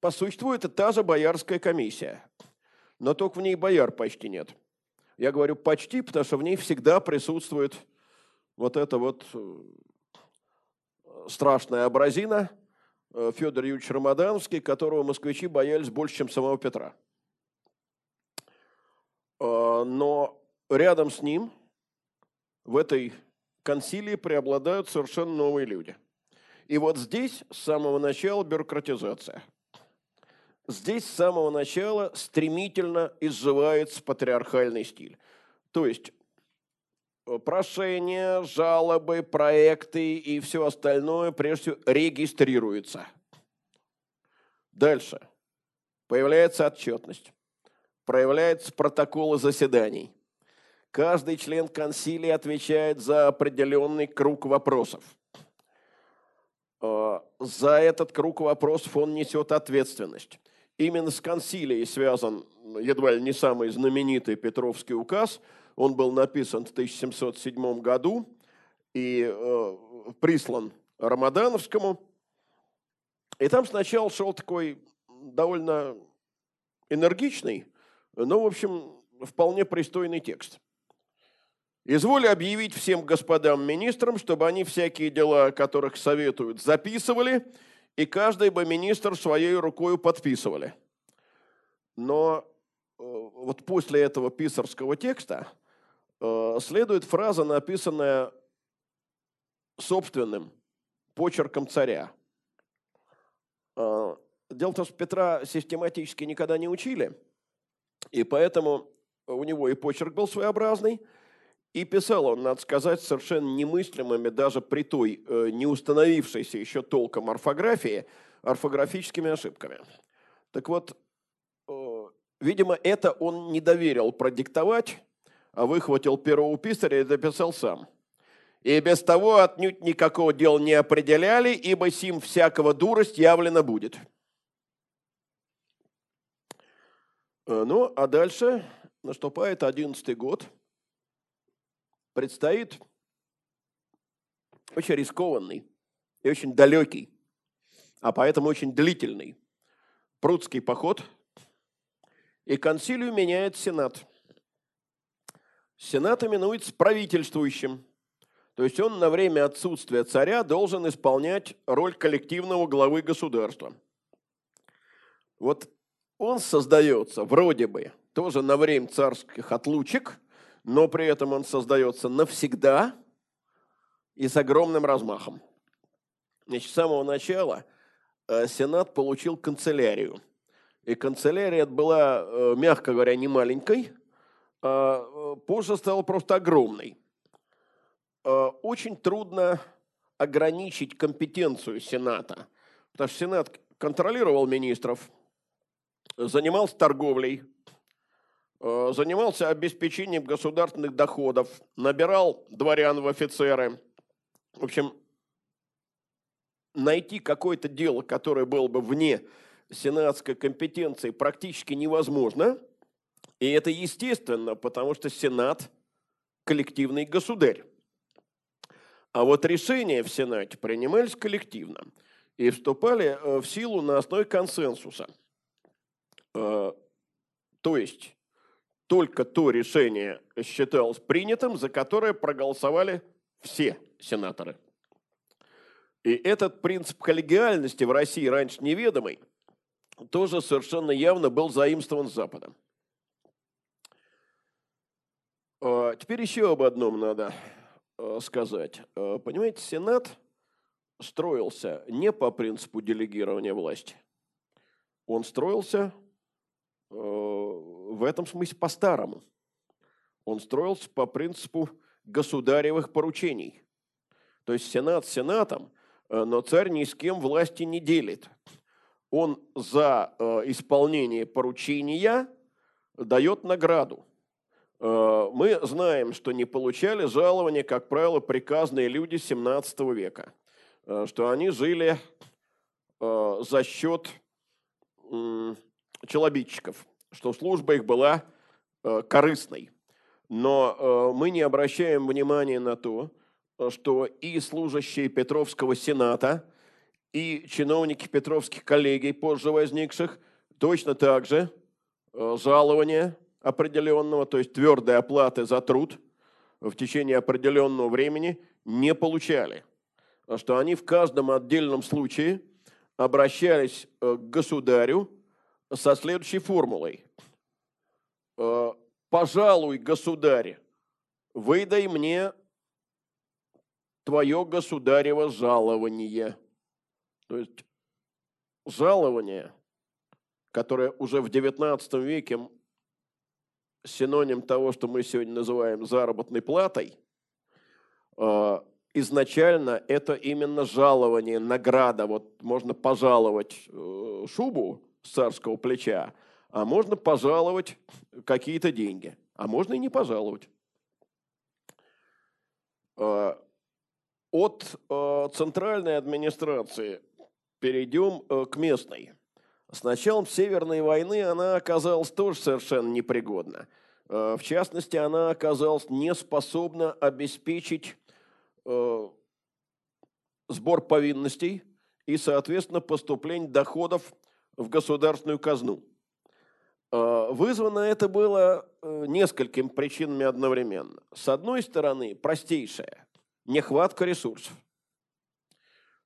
по существу это та же боярская комиссия, но только в ней бояр почти нет. Я говорю почти, потому что в ней всегда присутствует вот это вот э, страшная образина э, Федор Юрьевич Рамадановский, которого москвичи боялись больше, чем самого Петра. Э, но рядом с ним в этой консилии преобладают совершенно новые люди. И вот здесь с самого начала бюрократизация. Здесь с самого начала стремительно изживается патриархальный стиль. То есть прошения, жалобы, проекты и все остальное прежде всего регистрируется. Дальше. Появляется отчетность. Проявляются протоколы заседаний. Каждый член консилии отвечает за определенный круг вопросов. А, за этот круг вопросов он несет ответственность. Именно с консилией связан едва ли не самый знаменитый Петровский указ – он был написан в 1707 году и э, прислан Рамадановскому. И там сначала шел такой довольно энергичный, но, в общем, вполне пристойный текст. Изволь объявить всем господам министрам, чтобы они всякие дела, о которых советуют, записывали, и каждый бы министр своей рукой подписывали. Но э, вот после этого писарского текста следует фраза, написанная собственным почерком царя. Э, дело в том, что Петра систематически никогда не учили, и поэтому у него и почерк был своеобразный, и писал он, надо сказать, совершенно немыслимыми даже при той э, не установившейся еще толком орфографии, орфографическими ошибками. Так вот, э, видимо, это он не доверил продиктовать, выхватил перо у писаря и дописал сам. И без того отнюдь никакого дела не определяли, ибо сим всякого дурость явлено будет. Э, ну, а дальше наступает одиннадцатый год. Предстоит очень рискованный и очень далекий, а поэтому очень длительный прудский поход, и консилию меняет Сенат. Сенат именуется правительствующим, то есть он на время отсутствия царя должен исполнять роль коллективного главы государства. Вот он создается вроде бы тоже на время царских отлучек, но при этом он создается навсегда и с огромным размахом. Значит, с самого начала – Э, Сенат получил канцелярию. И канцелярия была, э, мягко говоря, не маленькой, а позже стала просто огромной. Очень трудно ограничить компетенцию Сената, потому что Сенат контролировал министров, занимался торговлей, занимался обеспечением государственных доходов, набирал дворян в офицеры. В общем, найти какое-то дело, которое было бы вне сенатской компетенции, практически невозможно. И это естественно, потому что Сенат – коллективный государь. А вот решения в Сенате принимались коллективно и вступали э, в силу на основе консенсуса. Э, то есть только то решение считалось принятым, за которое проголосовали все сенаторы – и этот принцип коллегиальности в России раньше неведомый, тоже совершенно явно был заимствован Западом. А, теперь еще об одном надо а, сказать. А, понимаете, Сенат строился не по принципу делегирования власти. Он строился в этом смысле по-старому. Он строился по принципу государевых поручений. То есть Сенат Сенатом, но царь ни с кем власти не делит. Он за исполнение поручения дает награду. Э, мы знаем, что не получали жалования, как правило, приказные люди 17 века, что они жили за счет челобитчиков, что служба их была корыстной. Но мы не обращаем внимания на то, что и служащие Петровского сената, и чиновники Петровских коллегий, позже возникших, точно так же э, жалования определенного, то есть твердой оплаты за труд в течение определенного времени не получали. Что они в каждом отдельном случае обращались э, к государю со следующей формулой. «Э, «Пожалуй, государь, выдай мне твое государево жалование. То есть жалование, которое уже в XIX веке синоним того, что мы сегодня называем заработной платой, а, изначально это именно жалование, награда. Вот можно пожаловать э, шубу с царского плеча, а можно пожаловать какие-то деньги, а можно и не пожаловать. А, от э, центральной администрации перейдем э, к местной. С началом Северной войны она оказалась тоже совершенно непригодна. Э, в частности, она оказалась не способна обеспечить э, сбор повинностей и, соответственно, поступление доходов в государственную казну. Э, вызвано это было несколькими причинами одновременно. С одной стороны, простейшая – нехватка ресурсов.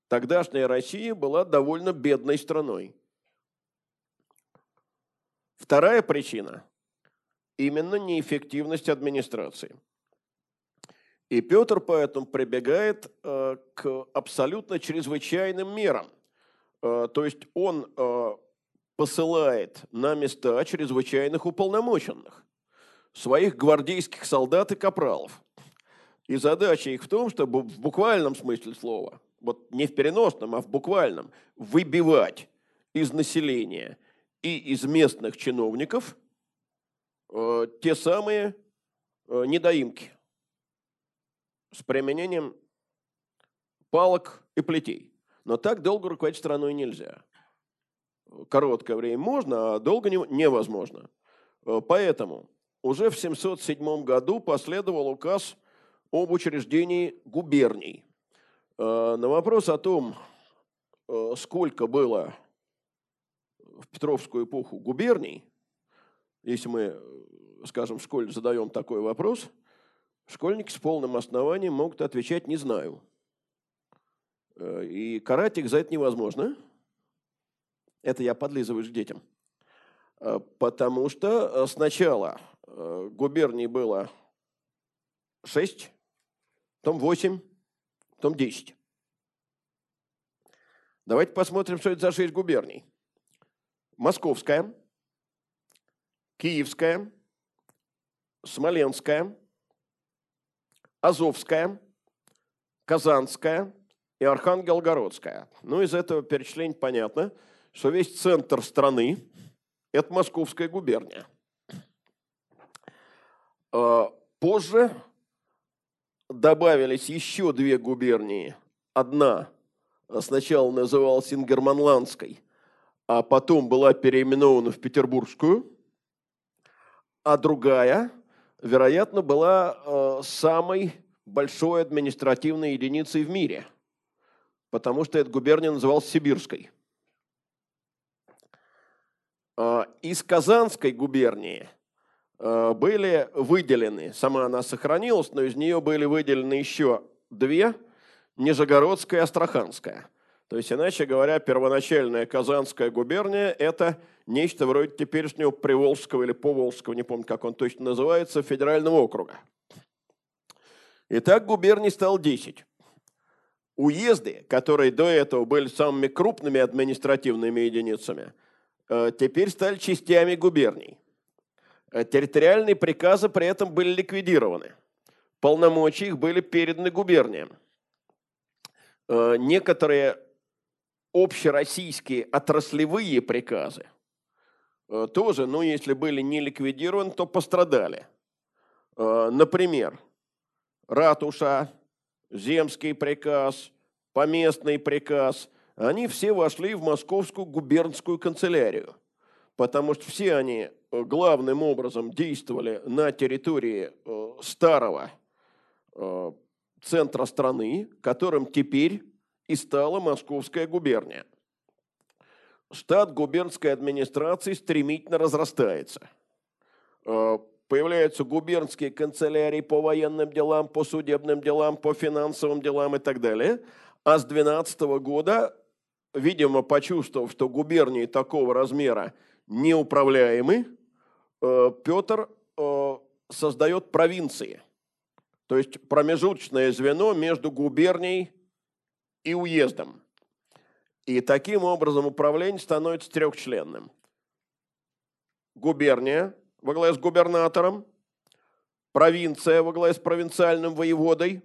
Тогдашняя Россия была довольно бедной страной. Вторая причина именно неэффективность администрации. И Петр поэтому прибегает э, к абсолютно чрезвычайным мерам. Э, то есть он э, посылает на места чрезвычайных уполномоченных, своих гвардейских солдат и капралов. И задача их в том, чтобы в буквальном смысле слова, вот не в переносном, а в буквальном, выбивать из населения и из местных чиновников э, те самые э, недоимки – с применением палок и плетей. Но так долго руководить страной нельзя. Короткое время можно, а долго невозможно. Э, поэтому уже в 707 году последовал указ об учреждении губерний. На вопрос о том, сколько было в Петровскую эпоху губерний, если мы, скажем, в школе задаем такой вопрос – Школьники с полным основанием могут отвечать «не знаю». Э, и карать их за это невозможно. Это я подлизываюсь к детям. Э, потому что э, сначала губерний было 6, потом 8, потом 10. Давайте посмотрим, что это за 6 губерний. Московская, Киевская, Смоленская, Азовская, Казанская и Архангелгородская. Ну, из этого перечисления понятно, что весь центр страны – это Московская губерния. А, позже добавились еще две губернии. Одна сначала называлась Ингерманландской, а потом была переименована в Петербургскую, а другая – вероятно, была э, самой большой административной единицей в мире, потому что эта губерния называлась Сибирской. Э, из Казанской губернии э, были выделены, сама она сохранилась, но из нее были выделены еще две, Нижегородская и Астраханская. То есть, иначе говоря, первоначальная Казанская губерния – это – нечто вроде теперешнего Приволжского или Поволжского, не помню, как он точно называется, федерального округа. Итак, губерний стал 10. Уезды, которые до этого были самыми крупными административными единицами, э, теперь стали частями губерний. Э, территориальные приказы при этом были ликвидированы. Полномочия их были переданы губерниям. Э, некоторые общероссийские отраслевые приказы – Э, тоже, ну, если были не ликвидированы, то пострадали. Э, например, ратуша, земский приказ, поместный приказ, они все вошли в московскую губернскую канцелярию, потому что все они э, главным образом действовали на территории старого центра страны, которым теперь и стала московская губерния штат губернской администрации стремительно разрастается. Э, появляются губернские канцелярии по военным делам, по судебным делам, по финансовым делам и так далее. А с 2012 года, видимо, почувствовав, что губернии такого размера неуправляемы, э, Петр э, создает провинции. То есть промежуточное звено между губернией и уездом. И таким образом управление становится трехчленным. Губерния во главе с губернатором, провинция во главе с провинциальным воеводой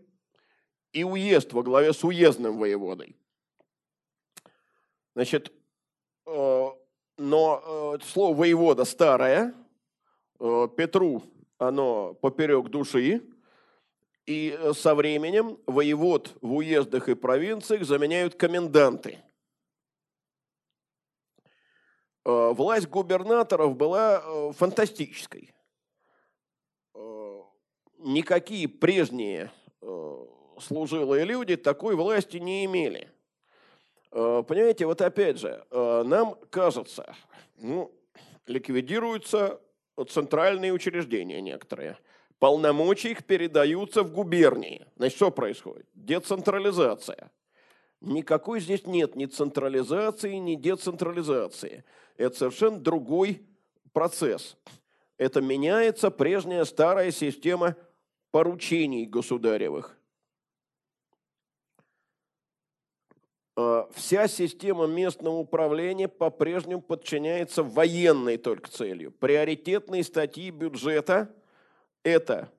и уезд во главе с уездным воеводой. Значит, э, но э, слово воевода старое, э, Петру оно поперек души, и со временем воевод в уездах и провинциях заменяют коменданты – Э, власть губернаторов была э, фантастической. Э, никакие прежние служилые люди такой власти не имели. Понимаете, вот опять же, нам кажется, ну, ликвидируются центральные учреждения некоторые. Полномочия их передаются в губернии. Значит, что происходит? Децентрализация. Никакой здесь нет ни централизации, ни децентрализации. Это совершенно другой процесс. Это меняется прежняя старая система поручений государевых. А, вся система местного управления по-прежнему подчиняется военной только целью. Приоритетные статьи бюджета – это,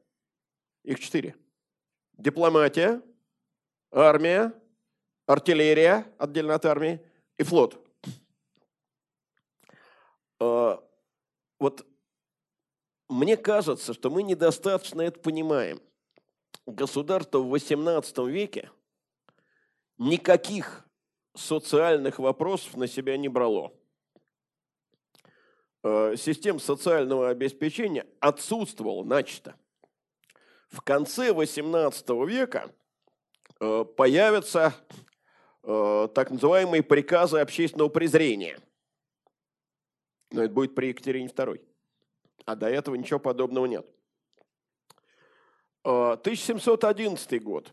их четыре, дипломатия, армия, артиллерия, отдельно от армии, и флот. А, вот мне кажется, что мы недостаточно это понимаем. Государство в XVIII веке никаких социальных вопросов на себя не брало. А, система социального обеспечения отсутствовала начисто. В конце XVIII века а, появятся так называемые приказы общественного презрения – но это будет при Екатерине II. А до этого ничего подобного нет. 1711 а, год.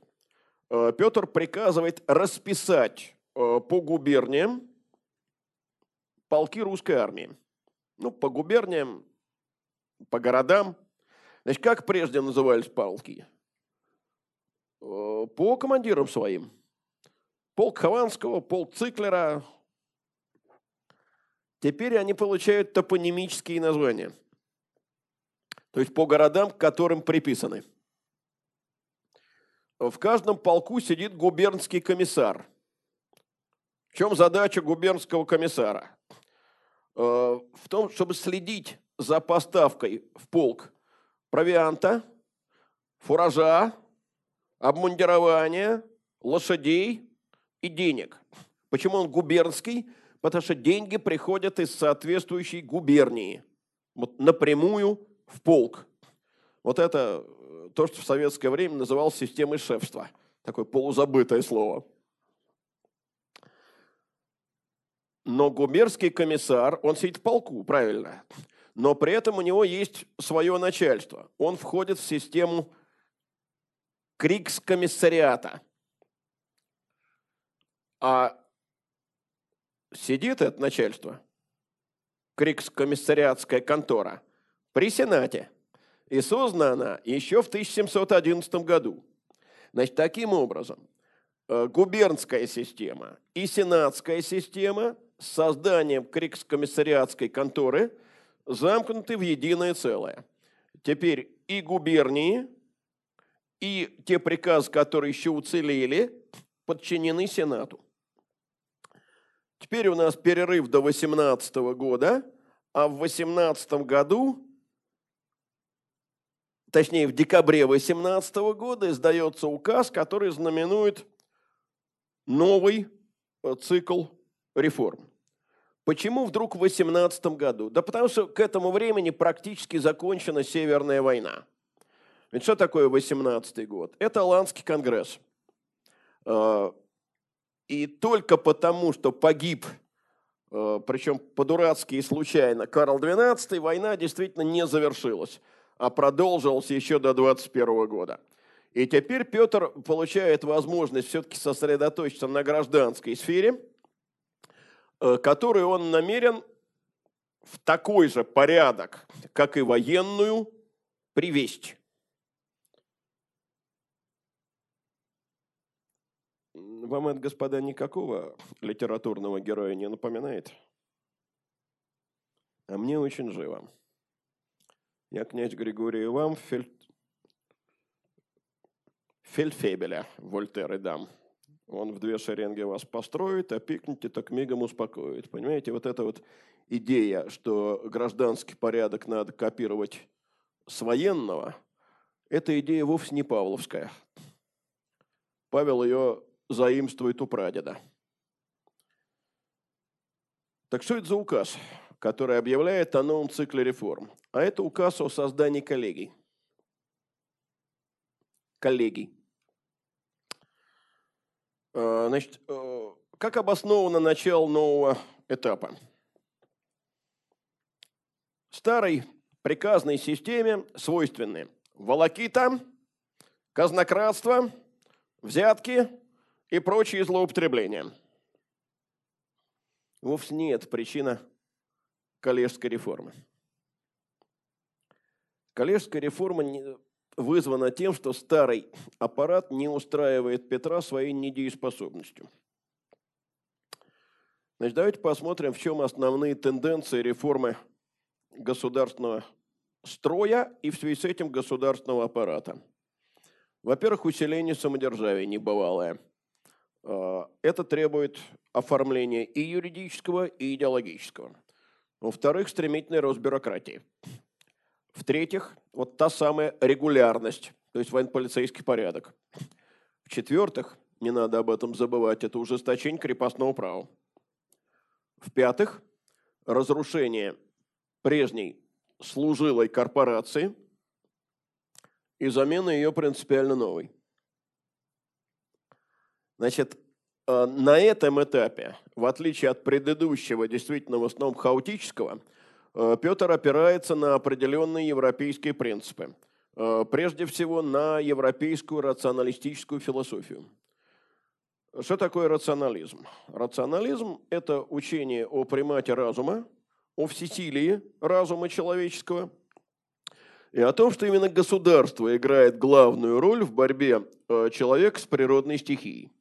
Петр приказывает расписать по губерниям полки русской армии. Ну, по губерниям, по городам. Значит, как прежде назывались полки? По командирам своим. Полк Хованского, полк Циклера, Теперь они получают топонимические названия. То есть по городам, к которым приписаны. В каждом полку сидит губернский комиссар. В чем задача губернского комиссара? Э, в том, чтобы следить за поставкой в полк провианта, фуража, обмундирования, лошадей и денег. Почему он губернский? потому что деньги приходят из соответствующей губернии, вот напрямую в полк. Вот это э, то, что в советское время называлось системой шефства. Такое полузабытое слово. Но губернский комиссар, он сидит в полку, правильно. Но при этом у него есть свое начальство. Он входит в систему крикс-комиссариата. А сидит это начальство, Крикс-комиссариатская контора, при Сенате. И создана она еще в 1711 году. Значит, таким образом, э, губернская система и сенатская система с созданием Крикс-комиссариатской конторы замкнуты в единое целое. Теперь и губернии, и те приказы, которые еще уцелели, подчинены Сенату. Теперь у нас перерыв до 18 года, а в 18 году, точнее в декабре 18 года издается указ, который знаменует новый э, цикл реформ. Почему вдруг в 18 году? Да потому что к этому времени практически закончена Северная война. Ведь что такое 18 год? Это Аланский конгресс э, и только потому, что погиб, э, причем по-дурацки и случайно, Карл XII, война действительно не завершилась, а продолжилась еще до 21 года. И теперь Петр получает возможность все-таки сосредоточиться на гражданской сфере, э, которую он намерен в такой же порядок, как и военную, привести. Вам это, господа, никакого литературного героя не напоминает? А мне очень живо. Я князь Григорий вам фель... фельдфебеля Вольтер дам. Он в две шеренги вас построит, а пикните, так мигом успокоит. Понимаете, вот эта вот идея, что гражданский порядок надо копировать с военного, эта идея вовсе не павловская. Павел ее заимствует у прадеда. Так что это за указ, который объявляет о новом цикле реформ? А это указ о создании коллегий. Коллегий. А, значит, э, как обосновано начало нового этапа? Старой приказной системе свойственны волокита, казнократство, взятки, и прочие злоупотребления. Вовсе не это причина коллежской реформы. Коллежская реформа вызвана тем, что старый аппарат не устраивает Петра своей недееспособностью. Значит, давайте посмотрим, в чем основные тенденции реформы государственного строя и в связи с этим государственного аппарата. Во-первых, усиление самодержавия небывалое. А, это требует оформления и юридического, и идеологического. Во-вторых, стремительный рост бюрократии. В-третьих, вот та самая регулярность, то есть военно-полицейский порядок. В-четвертых, не надо об этом забывать, это ужесточение крепостного права. В-пятых, разрушение прежней служилой корпорации и замена ее принципиально новой. Значит, э, на этом этапе, в отличие от предыдущего, действительно в основном хаотического, Петр опирается на определенные европейские принципы. Э, прежде всего, на европейскую рационалистическую философию. Что такое рационализм? Рационализм – это учение о примате разума, о всесилии разума человеческого и о том, что именно государство играет главную роль в борьбе э, человека с природной стихией.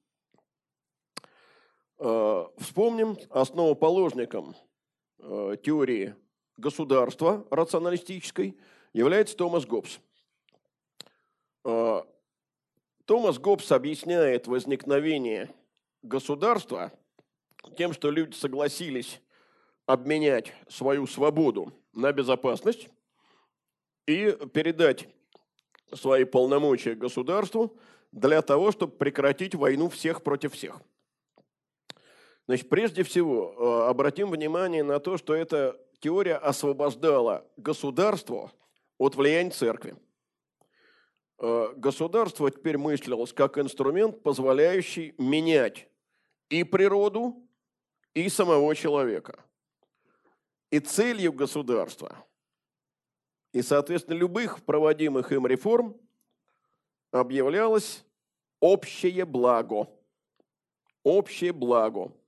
Вспомним основоположником теории государства рационалистической является Томас Гоббс. А, Томас Гоббс объясняет возникновение государства тем, что люди согласились обменять свою свободу на безопасность и передать свои полномочия государству для того, чтобы прекратить войну всех против всех. Значит, прежде всего, а, обратим внимание на то, что это теория освобождала государство от влияния церкви. Э, государство теперь мыслилось как инструмент, позволяющий менять и природу, и самого человека. И целью государства, и, соответственно, любых проводимых им реформ объявлялось общее благо. Общее благо –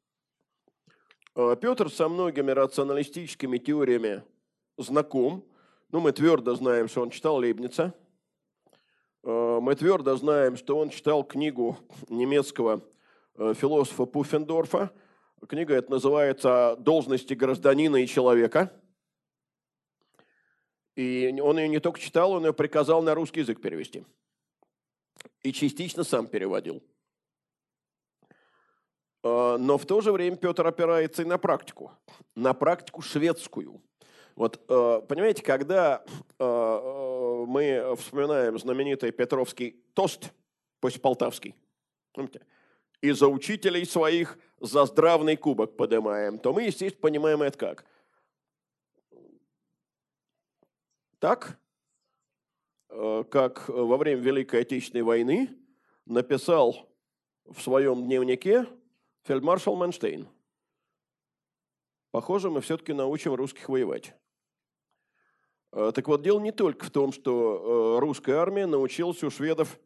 Петр со многими рационалистическими теориями знаком. Ну, мы твердо знаем, что он читал Лейбница. Э, мы твердо знаем, что он читал книгу немецкого э, философа Пуффендорфа. Книга эта называется «Должности гражданина и человека». И он ее не только читал, он ее приказал на русский язык перевести. И частично сам переводил – Э, но в то же время Петр опирается и на практику, на практику шведскую. Вот, э, понимаете, когда э, мы вспоминаем знаменитый Петровский тост, пусть полтавский, помните, и за учителей своих за здравный кубок поднимаем, то мы, естественно, понимаем это как? Так, как во время Великой Отечественной войны написал в своем дневнике Фельдмаршал Манштейн. Похоже, мы все-таки научим русских воевать. Э, так вот, дело не только в том, что э, русская армия научилась у шведов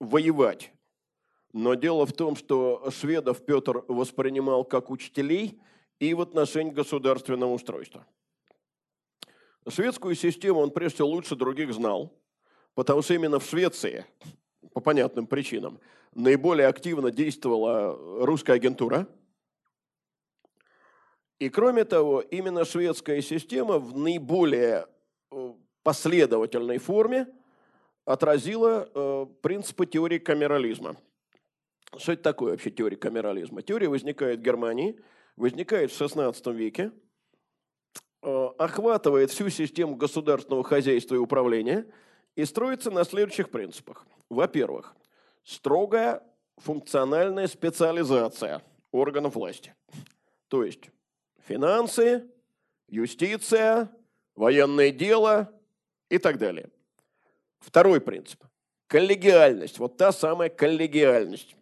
воевать, но дело в том, что шведов Петр воспринимал как учителей и в отношении государственного устройства. Шведскую систему он прежде всего лучше других знал, потому что именно в Швеции, по понятным причинам, наиболее активно действовала русская агентура. И кроме того, именно шведская система в наиболее э, последовательной форме отразила э, принципы теории камерализма. Что это такое вообще теория камерализма? Теория возникает в Германии, возникает в XVI веке, э, охватывает всю систему государственного хозяйства и управления и строится на следующих принципах. Во-первых, строгая функциональная специализация органов власти. То есть финансы, юстиция, военное дело и так далее. Второй принцип. Коллегиальность. Вот та самая коллегиальность.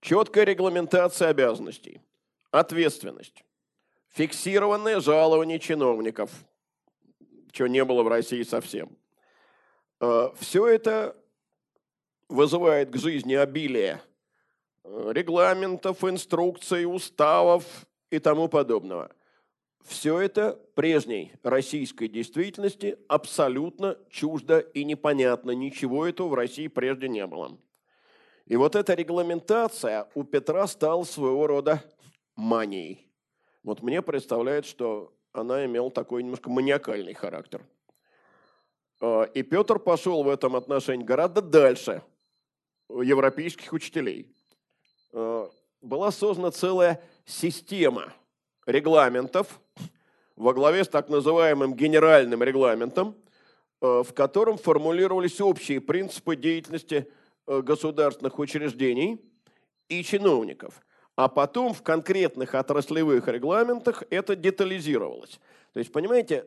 Четкая регламентация обязанностей. Ответственность. Фиксированное жалование чиновников. Чего не было в России совсем. Э, Все это вызывает к жизни обилие э, регламентов, инструкций, уставов и тому подобного. все это прежней российской действительности абсолютно чуждо и непонятно. Ничего этого в России прежде не было. И вот эта регламентация у Петра стала своего рода манией. Вот мне представляет, что она имела такой немножко маниакальный характер. А, и Петр пошел в этом отношении гораздо дальше европейских учителей. А, была создана целая система регламентов во главе с так называемым генеральным регламентом, а, в котором формулировались общие принципы деятельности – Э, государственных учреждений и чиновников. А потом в конкретных отраслевых регламентах это детализировалось. То есть, понимаете,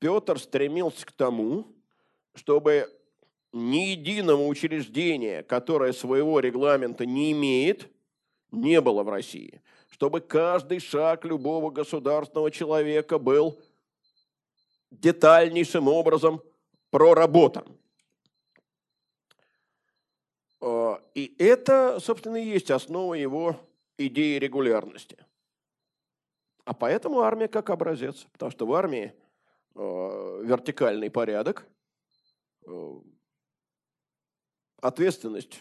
Петр стремился к тому, чтобы ни единого учреждения, которое своего регламента не имеет, не было в России. Чтобы каждый шаг любого государственного человека был детальнейшим образом проработан. А, и это, собственно, и есть основа его идеи регулярности. А поэтому армия как образец. Потому что в армии а, вертикальный порядок, а, ответственность,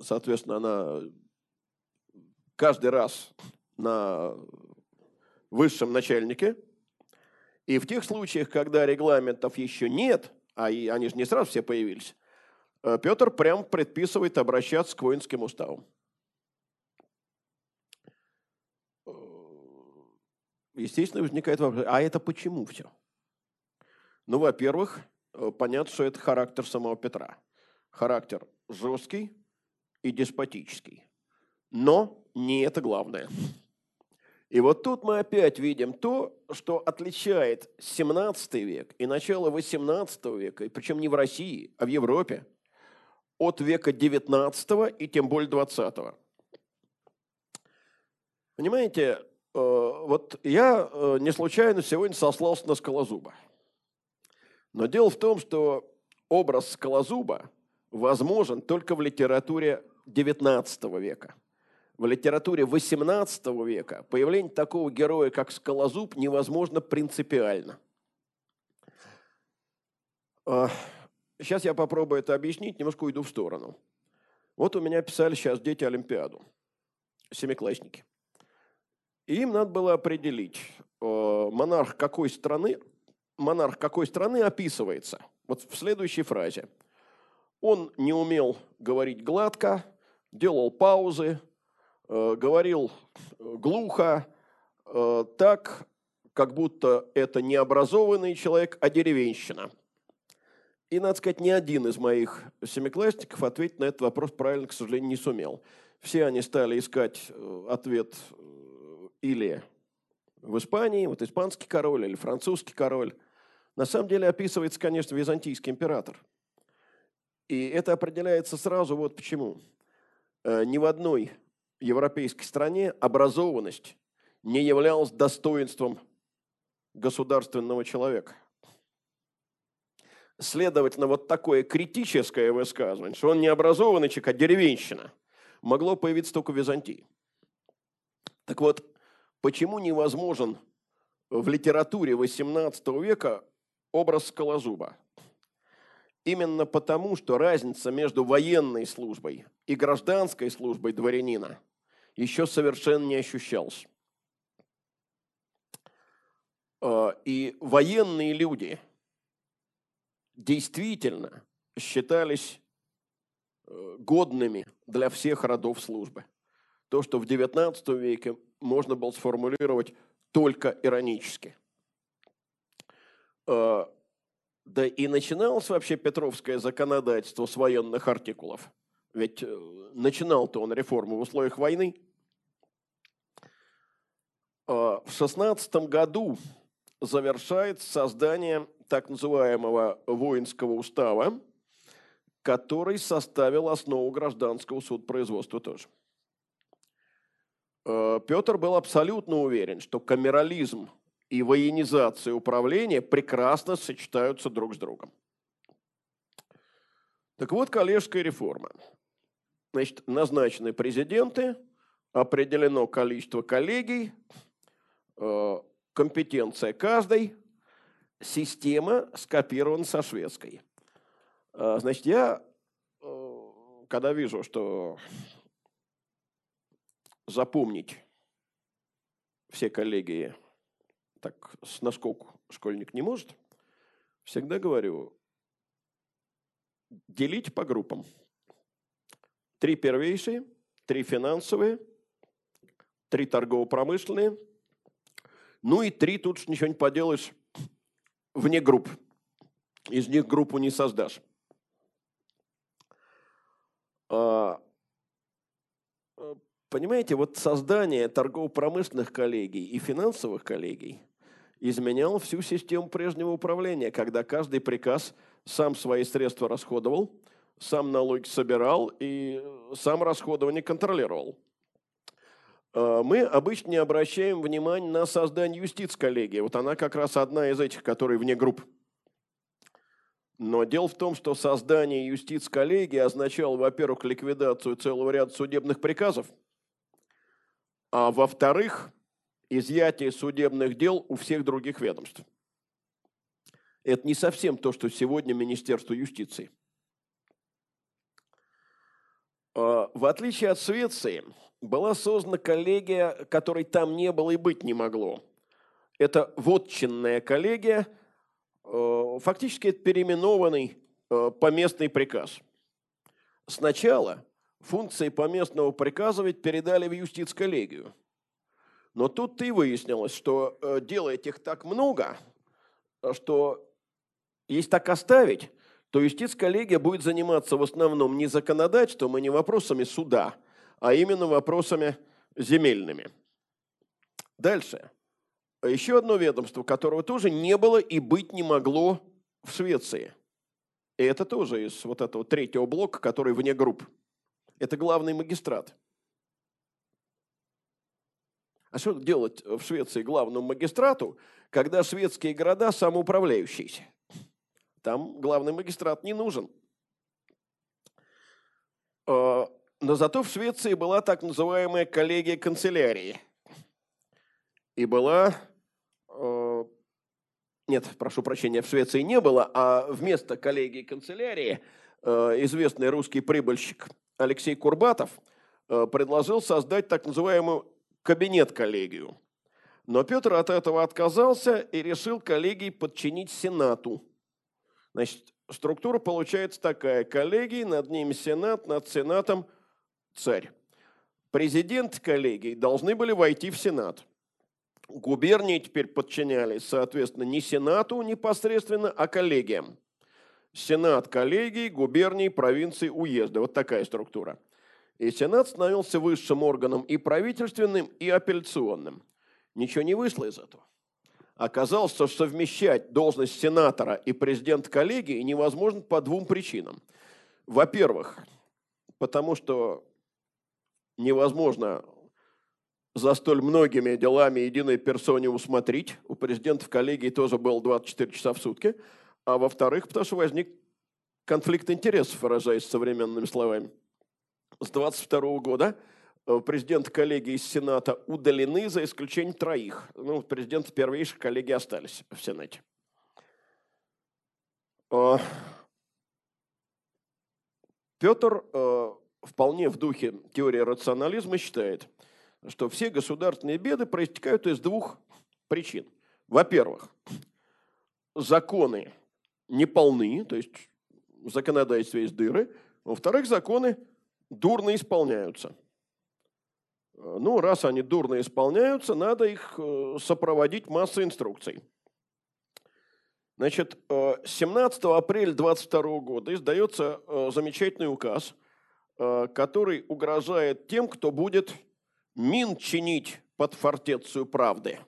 соответственно, она каждый раз на высшем начальнике. И в тех случаях, когда регламентов еще нет, а они же не сразу все появились, Э, Петр прям предписывает обращаться к воинским уставам. Э, естественно, возникает вопрос, а это почему все? Ну, во-первых, понятно, что это характер самого Петра. Характер жесткий и деспотический. Но не это главное. И вот тут мы опять видим то, что отличает 17 век и начало 18 века, и причем не в России, а в Европе – от века 19 и тем более 20. Понимаете, э, вот я э, не случайно сегодня сослался на Скалозуба. Но дело в том, что образ Скалозуба возможен только в литературе XIX века. В литературе XVIII века появление такого героя, как Скалозуб, невозможно принципиально. Сейчас я попробую это объяснить, немножко уйду в сторону. Вот у меня писали сейчас дети Олимпиаду, семиклассники. И им надо было определить, э, монарх какой страны, монарх какой страны описывается. Вот в следующей фразе. Он не умел говорить гладко, делал паузы, э, говорил э, глухо, так, как будто это не образованный человек, а деревенщина – и, надо сказать, ни один из моих семиклассников ответить на этот вопрос правильно, к сожалению, не сумел. Все они стали искать э, ответ э, или в Испании, вот испанский король или французский король. На самом деле описывается, конечно, византийский император. И это определяется сразу вот почему. Э, ни в одной европейской стране образованность не являлась достоинством государственного человека – Следовательно, вот такое критическое высказывание, что он не образованный человек, а деревенщина, могло появиться только в Византии. Так вот, почему невозможен в литературе XVIII века образ скалозуба? Именно потому, что разница между военной службой и гражданской службой дворянина еще совершенно не ощущалась. А, и военные люди – действительно считались э, годными для всех родов службы. То, что в XIX веке можно было сформулировать только иронически. Э, да и начиналось вообще Петровское законодательство с военных артикулов. Ведь э, начинал-то он реформу в условиях войны. В 16 году завершается создание так называемого воинского устава, который составил основу гражданского судопроизводства тоже. Э, Петр был абсолютно уверен, что камерализм и военизация управления прекрасно сочетаются друг с другом. Так вот, коллежская реформа. Значит, назначены президенты, определено количество коллегий, э, компетенция каждой, система скопирована со шведской. Э, значит, я, э, когда вижу, что запомнить все коллеги так с наскоку школьник не может, всегда говорю, делить по группам. Три первейшие, три финансовые, три торгово-промышленные, ну и три, тут ничего не поделаешь, вне групп. Из них группу не создашь. А, понимаете, вот создание торгово-промышленных коллегий и финансовых коллегий изменял всю систему прежнего управления, когда каждый приказ сам свои средства расходовал, сам налоги собирал и сам расходование контролировал. А, мы обычно не обращаем внимания на создание юстиц коллегии. Вот она как раз одна из этих, которые вне групп. Но дело в том, что создание юстиц коллегии означало, во-первых, ликвидацию целого ряда судебных приказов, а во-вторых, изъятие судебных дел у всех других ведомств. Это не совсем то, что сегодня Министерство юстиции. А, в отличие от Швеции, была создана коллегия, которой там не было и быть не могло. Это вотчинная коллегия, э, фактически это переименованный э, поместный приказ. Сначала функции поместного приказа ведь передали в юстиц-коллегию. Но тут и выяснилось, что э, делает их так много, что если так оставить, то юстиц-коллегия будет заниматься в основном не законодательством и не вопросами суда – а именно вопросами земельными. Дальше. Еще одно ведомство, которого тоже не было и быть не могло в Швеции. И это тоже из вот этого третьего блока, который вне групп. Это главный магистрат. А что делать в Швеции главному магистрату, когда шведские города самоуправляющиеся? Там главный магистрат не нужен. А, но зато в Швеции была так называемая коллегия канцелярии. И была... Э, нет, прошу прощения, в Швеции не было, а вместо коллегии канцелярии э, известный русский прибыльщик Алексей Курбатов предложил создать так называемую кабинет-коллегию. Но Петр от этого отказался и решил коллегии подчинить Сенату. Значит, структура получается такая. Коллегии, над ними Сенат, над Сенатом – царь. Президент коллегий должны были войти в Сенат. Губернии теперь подчинялись, соответственно, не Сенату непосредственно, а коллегиям. Сенат коллегий, губерний, провинций, уезда. Вот такая структура. И Сенат становился высшим органом и правительственным, и апелляционным. Ничего не вышло из этого. Оказалось, что совмещать должность сенатора и президента коллегии невозможно по двум причинам. Во-первых, потому что невозможно за столь многими делами единой персоне усмотреть. У президента в коллегии тоже было 24 часа в сутки. А во-вторых, потому что возник конфликт интересов, выражаясь современными словами. С 22 года э, президент коллегии из Сената удалены за исключением троих. Ну, президент первейших коллеги остались в Сенате. Э, Петр э, вполне в духе теории рационализма считает, что все государственные беды проистекают из двух причин. Во-первых, законы неполны, то есть в законодательстве есть дыры. Во-вторых, законы дурно исполняются. Ну, раз они дурно исполняются, надо их э, сопроводить массой инструкций. Значит, 17 э, апреля 22 года издается э, замечательный указ – Э, который угрожает тем, кто будет мин чинить под фортецию правды.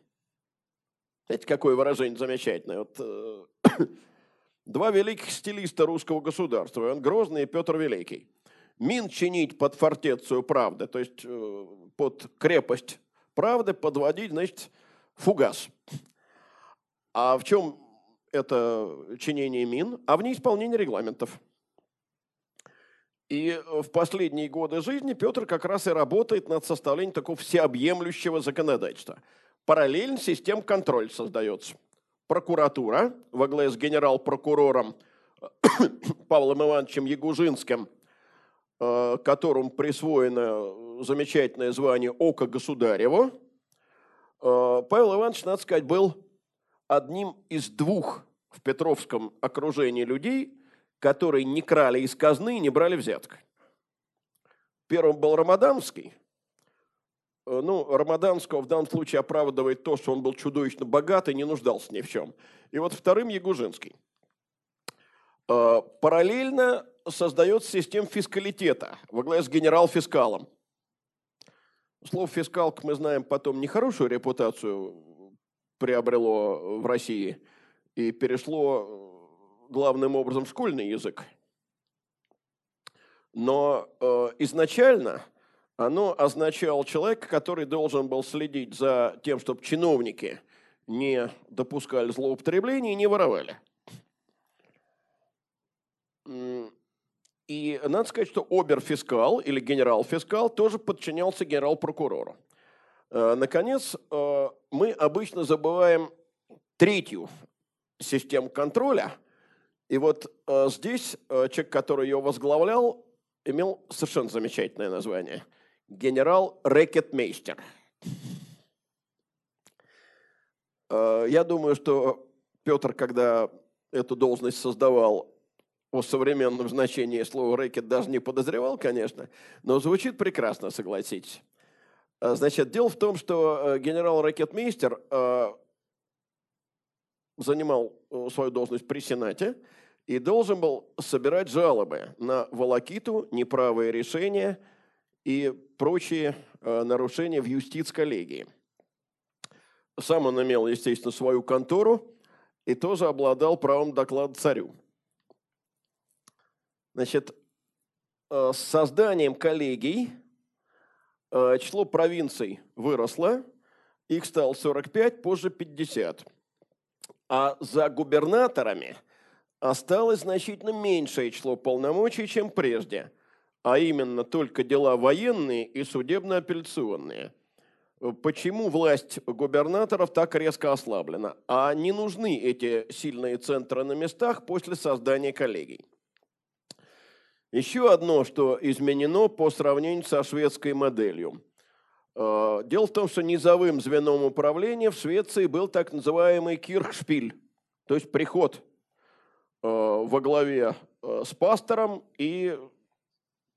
Знаете, какое выражение замечательное? Вот, э, два великих стилиста русского государства, Иоанн Грозный и Петр Великий. Мин чинить под фортецию правды, то есть э, под крепость правды подводить, значит, фугас. А в чем это чинение мин? А в неисполнении регламентов – и э, в последние годы жизни Петр как раз и работает над составлением такого всеобъемлющего законодательства. параллельно система контроля создается. Прокуратура во главе с генерал-прокурором Павлом Ивановичем Ягужинским, э, которому присвоено замечательное звание «Око Государева», э, Павел Иванович, надо сказать, был одним из двух в Петровском окружении людей, которые не крали из казны и не брали взяток. Первым был Рамадановский. Э, ну, Рамаданского в данном случае оправдывает то, что он был чудовищно богат и не нуждался ни в чем. И вот вторым Ягужинский. Э, параллельно создается система фискалитета во главе с генерал-фискалом. Слово «фискал», как мы знаем, потом нехорошую репутацию приобрело в России и перешло главным образом в школьный язык. Но э, изначально оно означало человека, который должен был следить за тем, чтобы чиновники не допускали злоупотребления и не воровали. И надо сказать, что оберфискал или генерал-фискал тоже подчинялся генерал-прокурору. Э, наконец, э, мы обычно забываем третью систему контроля. И вот э, здесь человек, который ее возглавлял, имел совершенно замечательное название. Генерал Рекетмейстер. Я думаю, что Петр, когда эту должность создавал, о современном значении слова рэкет даже не подозревал, конечно, но звучит прекрасно, согласитесь. А, значит, дело в том, что э, генерал ракетмейстер э, занимал э, свою должность при Сенате и должен был собирать жалобы на волокиту, неправые решения и прочие нарушения в юстиц-коллегии. Сам он имел, естественно, свою контору и тоже обладал правом доклада царю. Значит, э, с созданием коллегий э, число провинций выросло, их стало 45, позже 50. А за губернаторами осталось значительно меньшее число полномочий, чем прежде, а именно только дела военные и судебно-апелляционные. Почему власть губернаторов так резко ослаблена? А не нужны эти сильные центры на местах после создания коллегий. Еще одно, что изменено по сравнению со шведской моделью. Э, дело в том, что низовым звеном управления в Швеции был так называемый кирхшпиль, то есть приход э, во главе э, с пастором и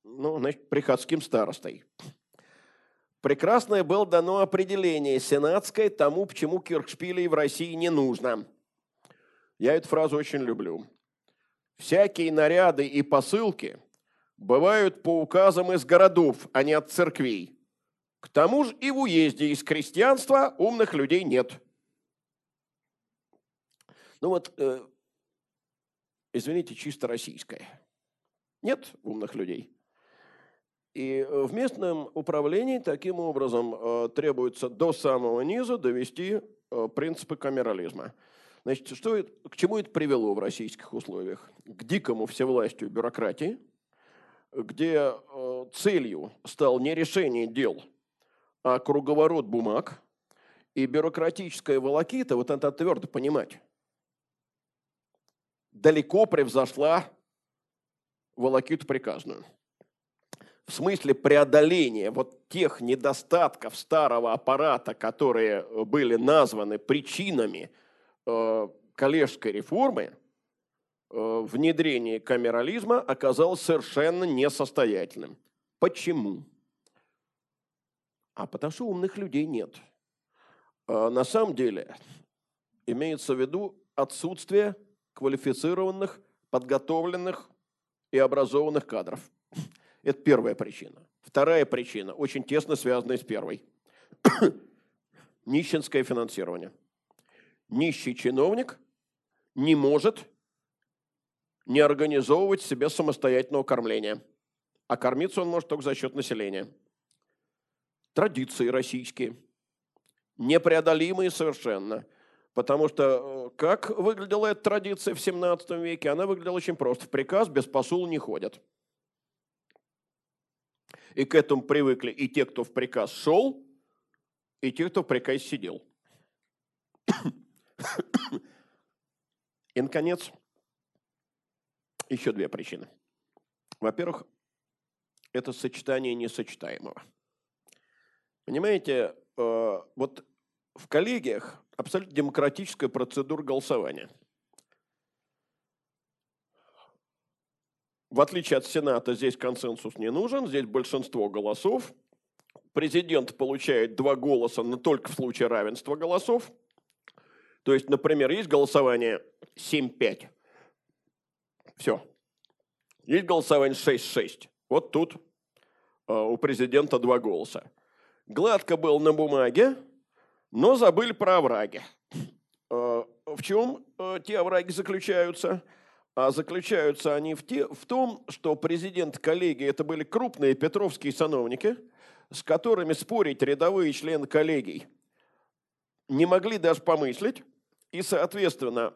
ну, значит, приходским старостой. Прекрасное было дано определение сенатское тому, почему кирхшпилей в России не нужно. Я эту фразу очень люблю. Всякие наряды и посылки бывают по указам из городов, а не от церквей. К тому же и в уезде из крестьянства умных людей нет. Ну вот, э, извините, чисто российское. Нет умных людей. И в местном управлении таким образом э, требуется до самого низа довести э, принципы камерализма. Значит, что, к чему это привело в российских условиях? К дикому всевластию бюрократии, где э, целью стал не решение дел, а круговорот бумаг и бюрократическая волокита, вот это твердо понимать, далеко превзошла волокиту приказную. В смысле преодоления вот тех недостатков старого аппарата, которые были названы причинами – Э, коллежской реформы э, внедрение камерализма оказалось совершенно несостоятельным. Почему? А потому что умных людей нет. Э, на самом деле имеется в виду отсутствие квалифицированных, подготовленных и образованных кадров. Это первая причина. Вторая причина, очень тесно связанная с первой. Нищенское финансирование – нищий чиновник не может не организовывать себе самостоятельного кормления. А кормиться он может только за счет населения. Традиции российские. Непреодолимые совершенно. Потому что э, как выглядела эта традиция в 17 веке? Она выглядела очень просто. В приказ без посула не ходят. И к этому привыкли и те, кто в приказ шел, и те, кто в приказ сидел. И, наконец, еще две причины. Во-первых, это сочетание несочетаемого. Понимаете, э, вот в коллегиях абсолютно демократическая процедура голосования. В отличие от Сената, здесь консенсус не нужен, здесь большинство голосов. Президент получает два голоса, но только в случае равенства голосов. То есть, например, есть голосование 7-5. Все. Есть голосование 6-6. Вот тут э, у президента два голоса. Гладко был на бумаге, но забыли про овраги. Э, в чем э, те овраги заключаются? А заключаются они в, те, в том, что президент коллегии это были крупные петровские сановники, с которыми спорить рядовые члены коллегий не могли даже помыслить. И, соответственно,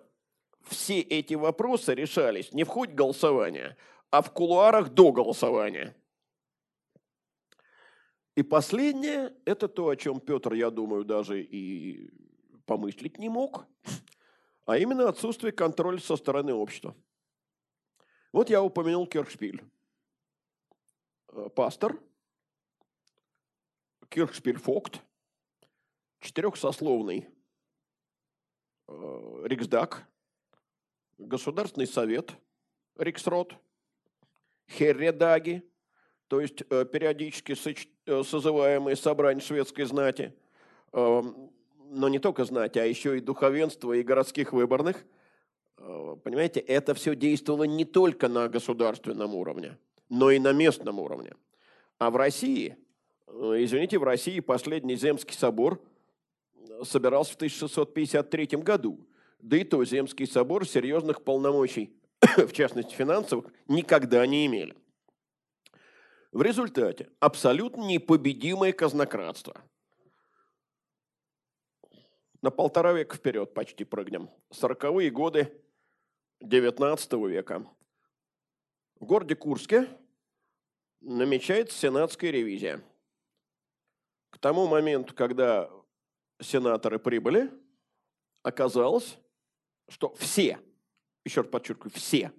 все эти вопросы решались не в ходе голосования, а в кулуарах до голосования. И последнее – это то, о чем Петр, я думаю, даже и помыслить не мог, а именно отсутствие контроля со стороны общества. Вот я упомянул Кирхшпиль. Э, пастор, Кирхшпиль Фокт, четырехсословный э, Риксдаг, Государственный совет, Риксрот, Херредаги, то есть э, периодически созываемые собрания шведской знати, эм, но не только знати, а еще и духовенства и городских выборных, э, понимаете, это все действовало не только на государственном уровне, но и на местном уровне. А в России, э, извините, в России последний Земский собор собирался в 1653 году. Да и то Земский собор серьезных полномочий, в частности финансовых, никогда не имели. В результате абсолютно непобедимое казнократство. На полтора века вперед почти прыгнем. Сороковые годы XIX века. В городе Курске намечается сенатская ревизия. К тому моменту, когда сенаторы прибыли, оказалось, что все, еще раз подчеркиваю, все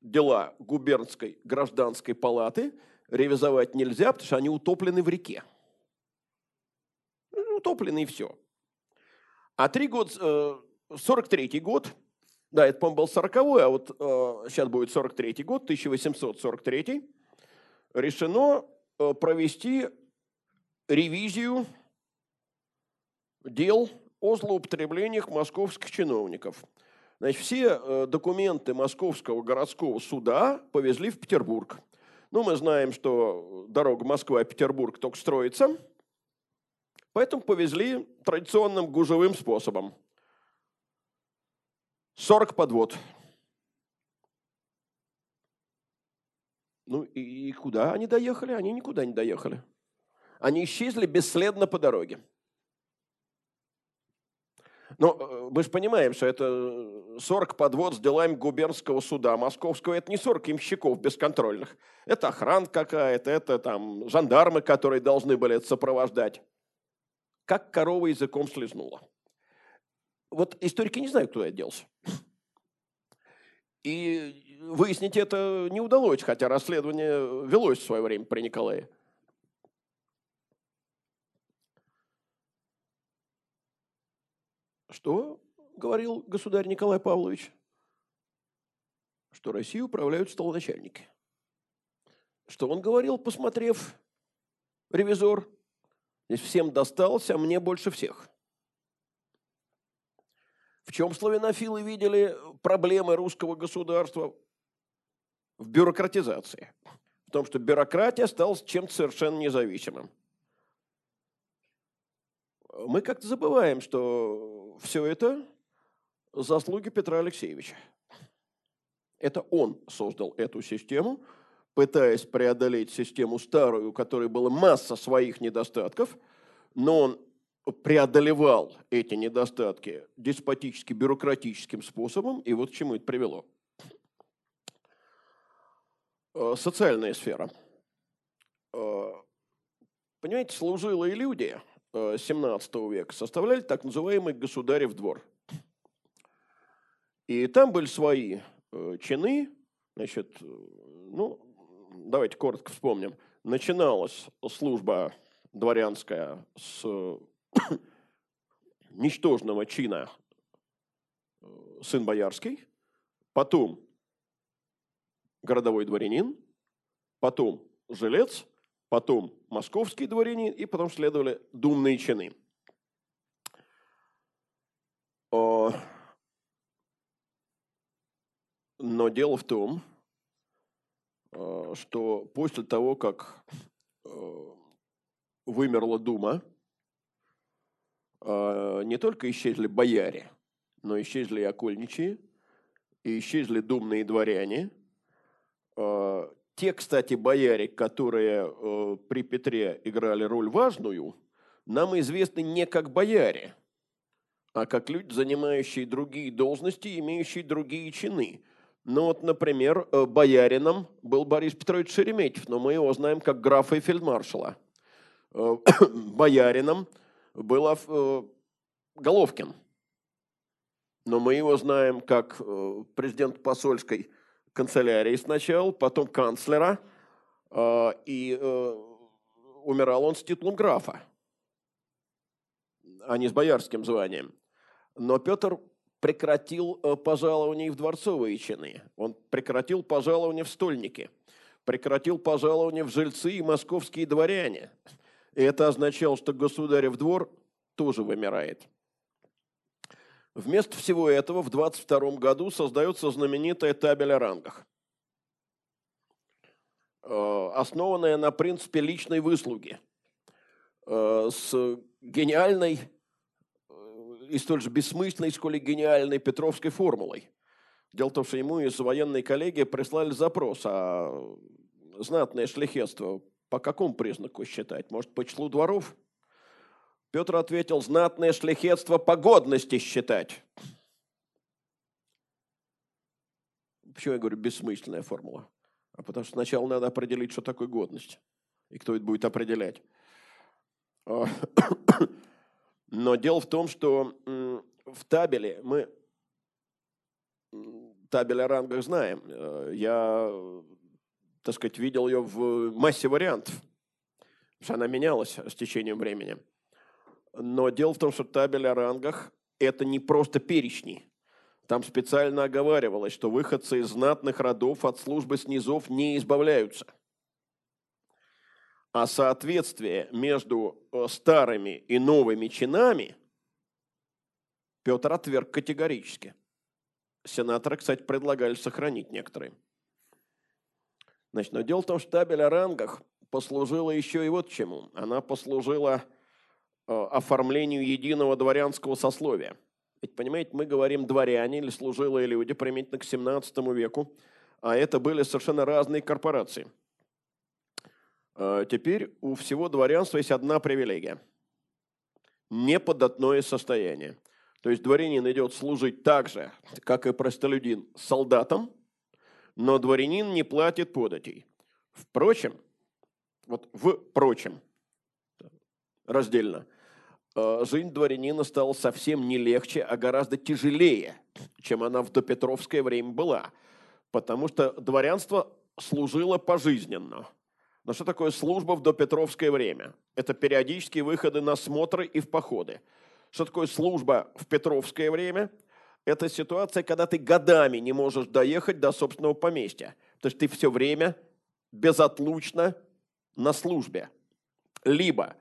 дела губернской гражданской палаты – ревизовать нельзя, потому что они утоплены в реке. Ну, утоплены и все. А три года, 43-й э, год, да, это, по-моему, был 40-й, а вот э, сейчас будет 43-й год, 1843 решено э, провести ревизию дел о злоупотреблениях московских чиновников. Значит, все документы Московского городского суда повезли в Петербург. Ну, мы знаем, что дорога Москва-Петербург только строится, поэтому повезли традиционным гужевым способом. 40 подвод. Ну и куда они доехали? Они никуда не доехали. Они исчезли бесследно по дороге. Но э, мы же понимаем, что это 40 подвод с делами губернского суда московского. Это не 40 имщиков бесконтрольных. Это охрана какая-то, это там жандармы, которые должны были это сопровождать. Как корова языком слезнула. Вот историки не знают, куда это делся. И выяснить это не удалось, хотя расследование велось в свое время при Николае. Что говорил государь Николай Павлович? Что Россией управляют столоначальники. Что он говорил, посмотрев ревизор? Здесь всем досталось, а мне больше всех. В чем славянофилы видели проблемы русского государства? В бюрократизации. В том, что бюрократия стала чем-то совершенно независимым. Мы как-то забываем, что все это заслуги Петра Алексеевича. Это он создал эту систему, пытаясь преодолеть систему старую, у которой была масса своих недостатков, но он преодолевал эти недостатки деспотически бюрократическим способом, и вот к чему это привело. Э, социальная сфера. Э, понимаете, служилые люди 17 века составляли так называемый государев двор. И там были свои чины, значит, ну, давайте коротко вспомним. Начиналась служба дворянская с ничтожного чина сын боярский, потом городовой дворянин, потом жилец, потом московский дворянин, и потом следовали думные чины. Но дело в том, что после того, как вымерла Дума, не только исчезли бояре, но исчезли и окольничьи, и исчезли думные дворяне. Те, кстати, бояре, которые э, при Петре играли роль важную, нам известны не как бояре, а как люди, занимающие другие должности, имеющие другие чины. Ну вот, например, э, боярином был Борис Петрович Шереметьев, но мы его знаем как графа и фельдмаршала. Э, боярином был Головкин – но мы его знаем как э, президент посольской канцелярии сначала, потом канцлера, э, и э, умирал он с титулом графа, а не с боярским званием. Но Петр прекратил пожалование в дворцовые чины, он прекратил пожалование в стольники, прекратил пожалование в жильцы и московские дворяне. И это означало, что государев двор тоже вымирает – Вместо всего этого в 22 году создается знаменитая табель о рангах, э, основанная на принципе личной выслуги, э, с гениальной э, и столь же бессмысленной, сколь и гениальной Петровской формулой. Дело в том, что ему из военной коллегии прислали запрос, а знатное шляхетство по какому признаку считать? Может, по числу дворов? Петр ответил, знатное шляхетство погодности считать. Почему я говорю бессмысленная формула? А потому что сначала надо определить, что такое годность. И кто это будет определять. А, но дело в том, что в табеле мы табель о рангах знаем. Э, я, так сказать, видел ее в массе вариантов. Потому что она менялась с течением времени. Но дело в том, что табель о рангах – это не просто перечни. Там специально оговаривалось, что выходцы из знатных родов от службы снизов не избавляются. А соответствие между э, старыми и новыми чинами Петр отверг категорически. Сенаторы, кстати, предлагали сохранить некоторые. Значит, но дело в том, что табель о рангах послужила еще и вот чему. Она послужила оформлению единого дворянского сословия. Ведь, понимаете, мы говорим дворяне или служилые люди применительно к 17 веку, а это были совершенно разные корпорации. Э, теперь у всего дворянства есть одна привилегия – неподатное состояние. То есть дворянин идет служить так же, как и простолюдин, солдатам, но дворянин не платит податей. Впрочем, вот впрочем, раздельно, Э, жизнь дворянина стала совсем не легче, а гораздо тяжелее, чем она в допетровское время была. Потому что дворянство служило пожизненно. Но что такое служба в допетровское время? Это периодические выходы на смотры и в походы. Что такое служба в петровское время? Это ситуация, когда ты годами не можешь доехать до собственного поместья. То есть ты все время безотлучно на службе. Либо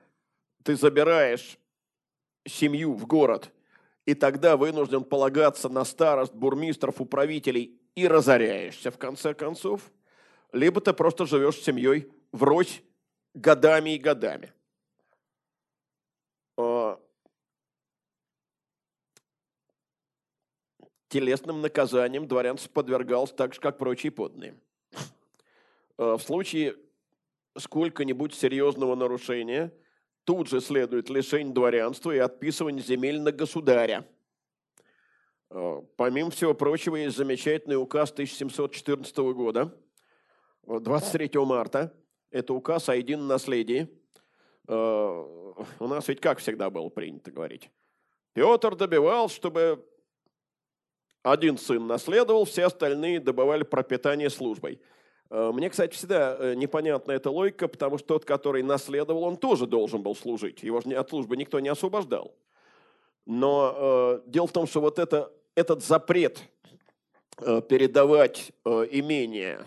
ты забираешь семью в город, и тогда вынужден полагаться на старост, бурмистров, управителей и разоряешься в конце концов, либо ты просто живешь с семьей врозь годами и годами. А, телесным наказанием дворянство подвергался так же, как прочие подданные. А, в случае сколько-нибудь серьезного нарушения – Тут же следует лишение дворянства и отписывание земель на государя. Э, помимо всего прочего, есть замечательный указ 1714 года, 23 марта. Это указ о едином наследии. Э, у нас ведь как всегда было принято говорить. Петр добивал, чтобы один сын наследовал, все остальные добывали пропитание службой. Э, мне, кстати, всегда э, непонятна эта логика, потому что тот, который наследовал, он тоже должен был служить. Его же от службы никто не освобождал. Но э, дело в том, что вот это, этот запрет э, передавать э, имение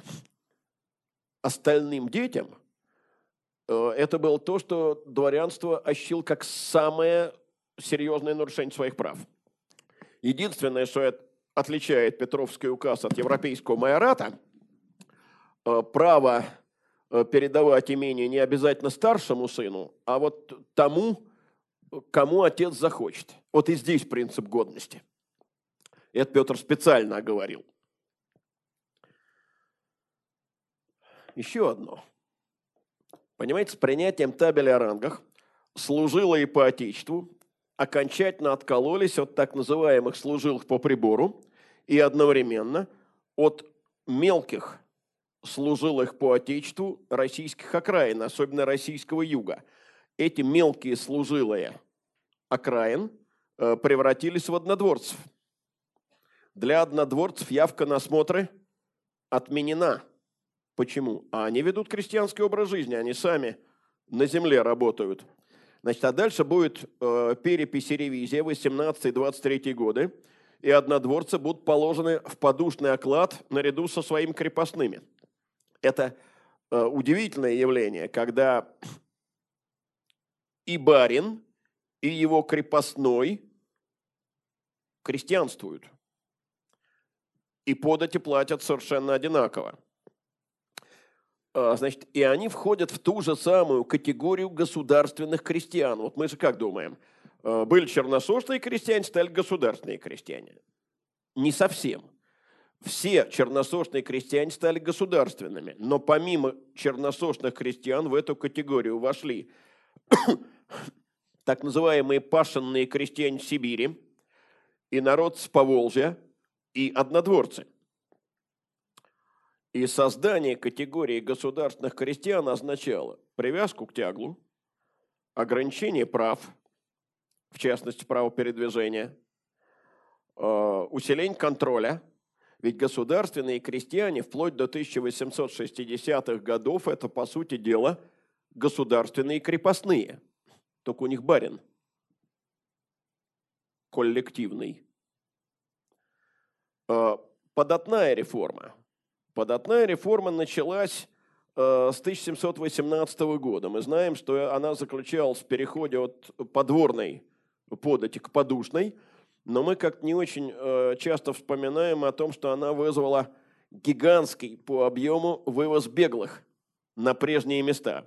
остальным детям, э, это было то, что дворянство ощутил как самое серьезное нарушение своих прав. Единственное, что это отличает Петровский указ от европейского майората, право э, передавать имение не обязательно старшему сыну, а вот тому, кому отец захочет. Вот и здесь принцип годности. Это Петр специально оговорил. Еще одно. Понимаете, с принятием табеля о рангах служилые по Отечеству окончательно откололись от так называемых служилых по прибору и одновременно от мелких служилых по Отечеству российских окраин, особенно российского юга. Эти мелкие служилые окраин э, превратились в однодворцев. Для однодворцев явка на смотры отменена – Почему? А они ведут крестьянский образ жизни, они сами на земле работают. Значит, а дальше будет э, перепись и ревизия 18-23 годы, и однодворцы будут положены в подушный оклад наряду со своими крепостными. Это э, удивительное явление, когда и барин, и его крепостной крестьянствуют. И подати платят совершенно одинаково. А, значит, и они входят в ту же самую категорию государственных крестьян. Вот мы же как думаем? А, были черносошные крестьяне, стали государственные крестьяне. Не совсем. Все черносошные крестьяне стали государственными, но помимо черносошных крестьян в эту категорию вошли так называемые пашенные крестьяне Сибири, и народ с Поволжья, и однодворцы – и создание категории государственных крестьян означало привязку к тяглу, ограничение прав, в частности, право передвижения, э, усиление контроля. Ведь государственные крестьяне вплоть до 1860-х годов это, по сути дела, государственные крепостные. Только у них барин коллективный. Э, податная реформа – Податная реформа началась э, с 1718 года. Мы знаем, что она заключалась в переходе от подворной подати к подушной, но мы как-то не очень э, часто вспоминаем о том, что она вызвала гигантский по объему вывоз беглых на прежние места.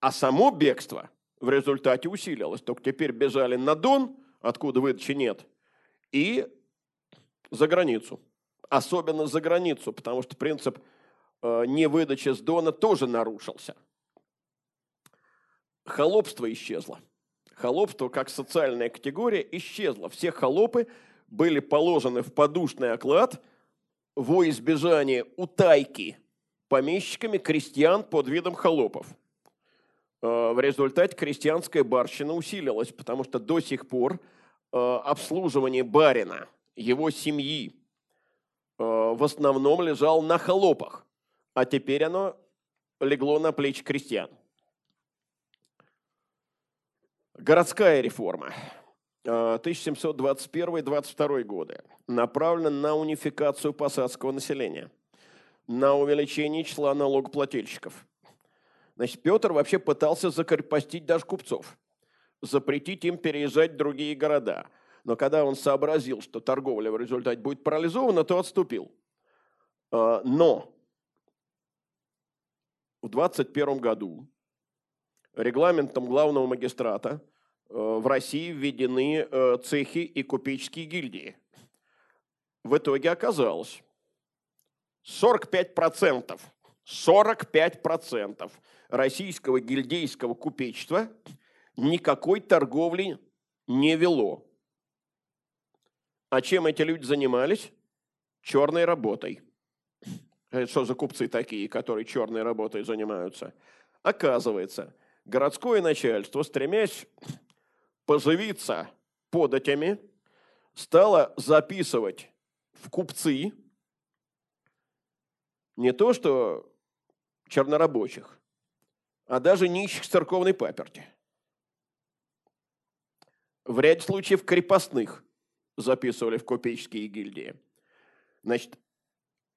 А само бегство в результате усилилось. Только теперь бежали на Дон, откуда выдачи нет, и за границу особенно за границу, потому что принцип э, невыдачи с Дона тоже нарушился. Холопство исчезло. Холопство как социальная категория исчезло. Все холопы были положены в подушный оклад во избежание утайки помещиками крестьян под видом холопов. Э, в результате крестьянская барщина усилилась, потому что до сих пор э, обслуживание барина, его семьи, Э, в основном лежал на холопах, а теперь оно легло на плечи крестьян. Городская реформа 1721-22 э, годы направлена на унификацию посадского населения, на увеличение числа налогоплательщиков. Значит, Петр вообще пытался закрепостить даже купцов, запретить им переезжать в другие города – но когда он сообразил, что торговля в результате будет парализована, то отступил. А, но в 21 году регламентом главного магистрата в России введены э, цехи и купеческие гильдии. В итоге оказалось, 45%, 45% российского гильдейского купечества никакой торговли не вело. А чем эти люди занимались? Черной работой. Это что за купцы такие, которые черной работой занимаются? Оказывается, городское начальство, стремясь поживиться податями, стало записывать в купцы не то что чернорабочих, а даже нищих церковной паперти. В ряде случаев крепостных записывали в купеческие гильдии. Значит,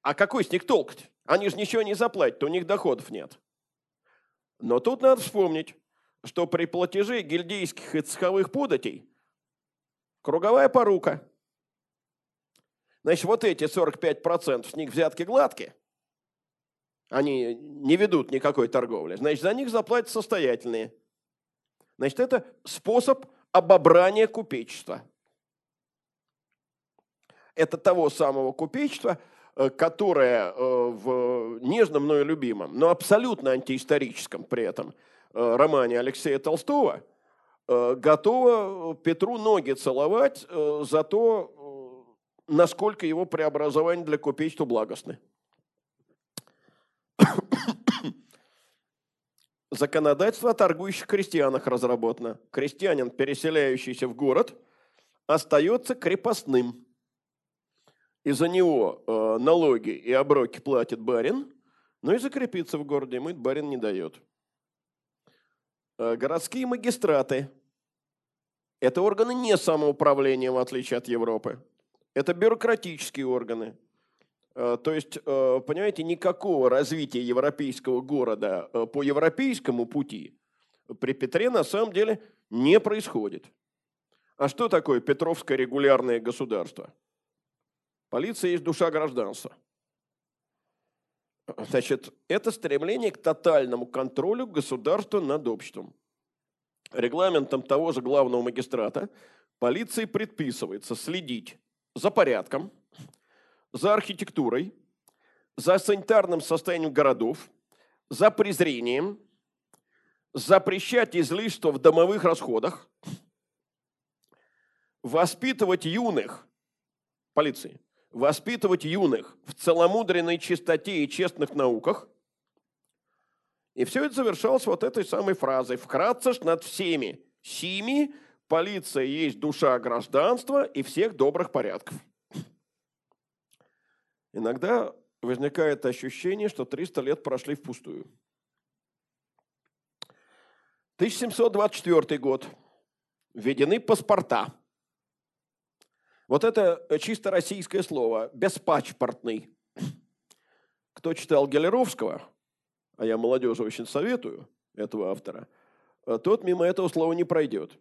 а какой с них толк -то? Они же ничего не заплатят, у них доходов нет. Но тут надо вспомнить, что при платеже гильдейских и цеховых податей круговая порука. Значит, вот эти 45% с них взятки гладкие, они не ведут никакой торговли, значит, за них заплатят состоятельные. Значит, это способ обобрания купечества. Это того самого купечества – Э, которая э, в нежно мною любимом, но абсолютно антиисторическом при этом романе Алексея Толстого готова Петру ноги целовать за то, насколько его преобразование для купечества благостны. Законодательство о торгующих крестьянах разработано. Крестьянин, переселяющийся в город, остается крепостным – и за него э, налоги и оброки платит барин, но и закрепиться в городе ему барин не дает. Э, городские магистраты – это органы не самоуправления, в отличие от Европы. Это бюрократические органы. Э, то есть, э, понимаете, никакого развития европейского города по европейскому пути при Петре на самом деле не происходит. А что такое Петровское регулярное государство – Полиция есть душа гражданства. Значит, это стремление к тотальному контролю государства над обществом. Регламентом того же главного магистрата полиции предписывается следить за порядком, за архитектурой, за санитарным состоянием городов, за презрением, запрещать излишества в домовых расходах, воспитывать юных полиции, воспитывать юных в целомудренной чистоте и честных науках. И все это завершалось вот этой самой фразой. Вкратце ж над всеми сими полиция есть душа гражданства и всех добрых порядков. Иногда возникает ощущение, что 300 лет прошли впустую. 1724 год. Введены паспорта – вот это э, чисто российское слово, беспачпортный. Кто читал Гелеровского, а я молодежи очень советую этого автора, э, тот мимо этого слова не пройдет.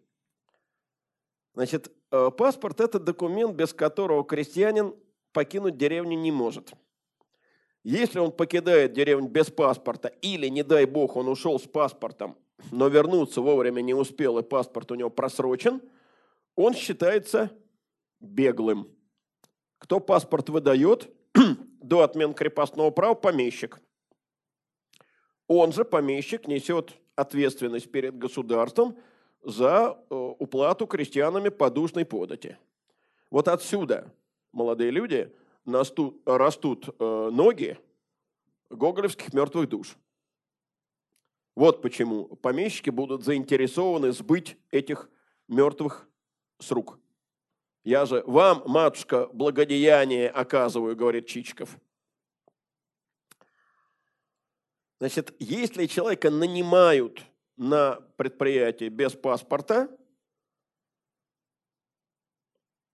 Значит, э, паспорт – это документ, без которого крестьянин покинуть деревню не может. Если он покидает деревню без паспорта или, не дай бог, он ушел с паспортом, но вернуться вовремя не успел и паспорт у него просрочен, он считается беглым. Кто паспорт выдает до отмен крепостного права? Помещик. Он же, помещик, несет ответственность перед государством за э, уплату крестьянами подушной подати. Вот отсюда, молодые люди, растут э, ноги гоголевских мертвых душ. Вот почему помещики будут заинтересованы сбыть этих мертвых с рук. Я же вам, матушка, благодеяние оказываю, говорит Чичиков. Значит, если человека нанимают на предприятие без паспорта,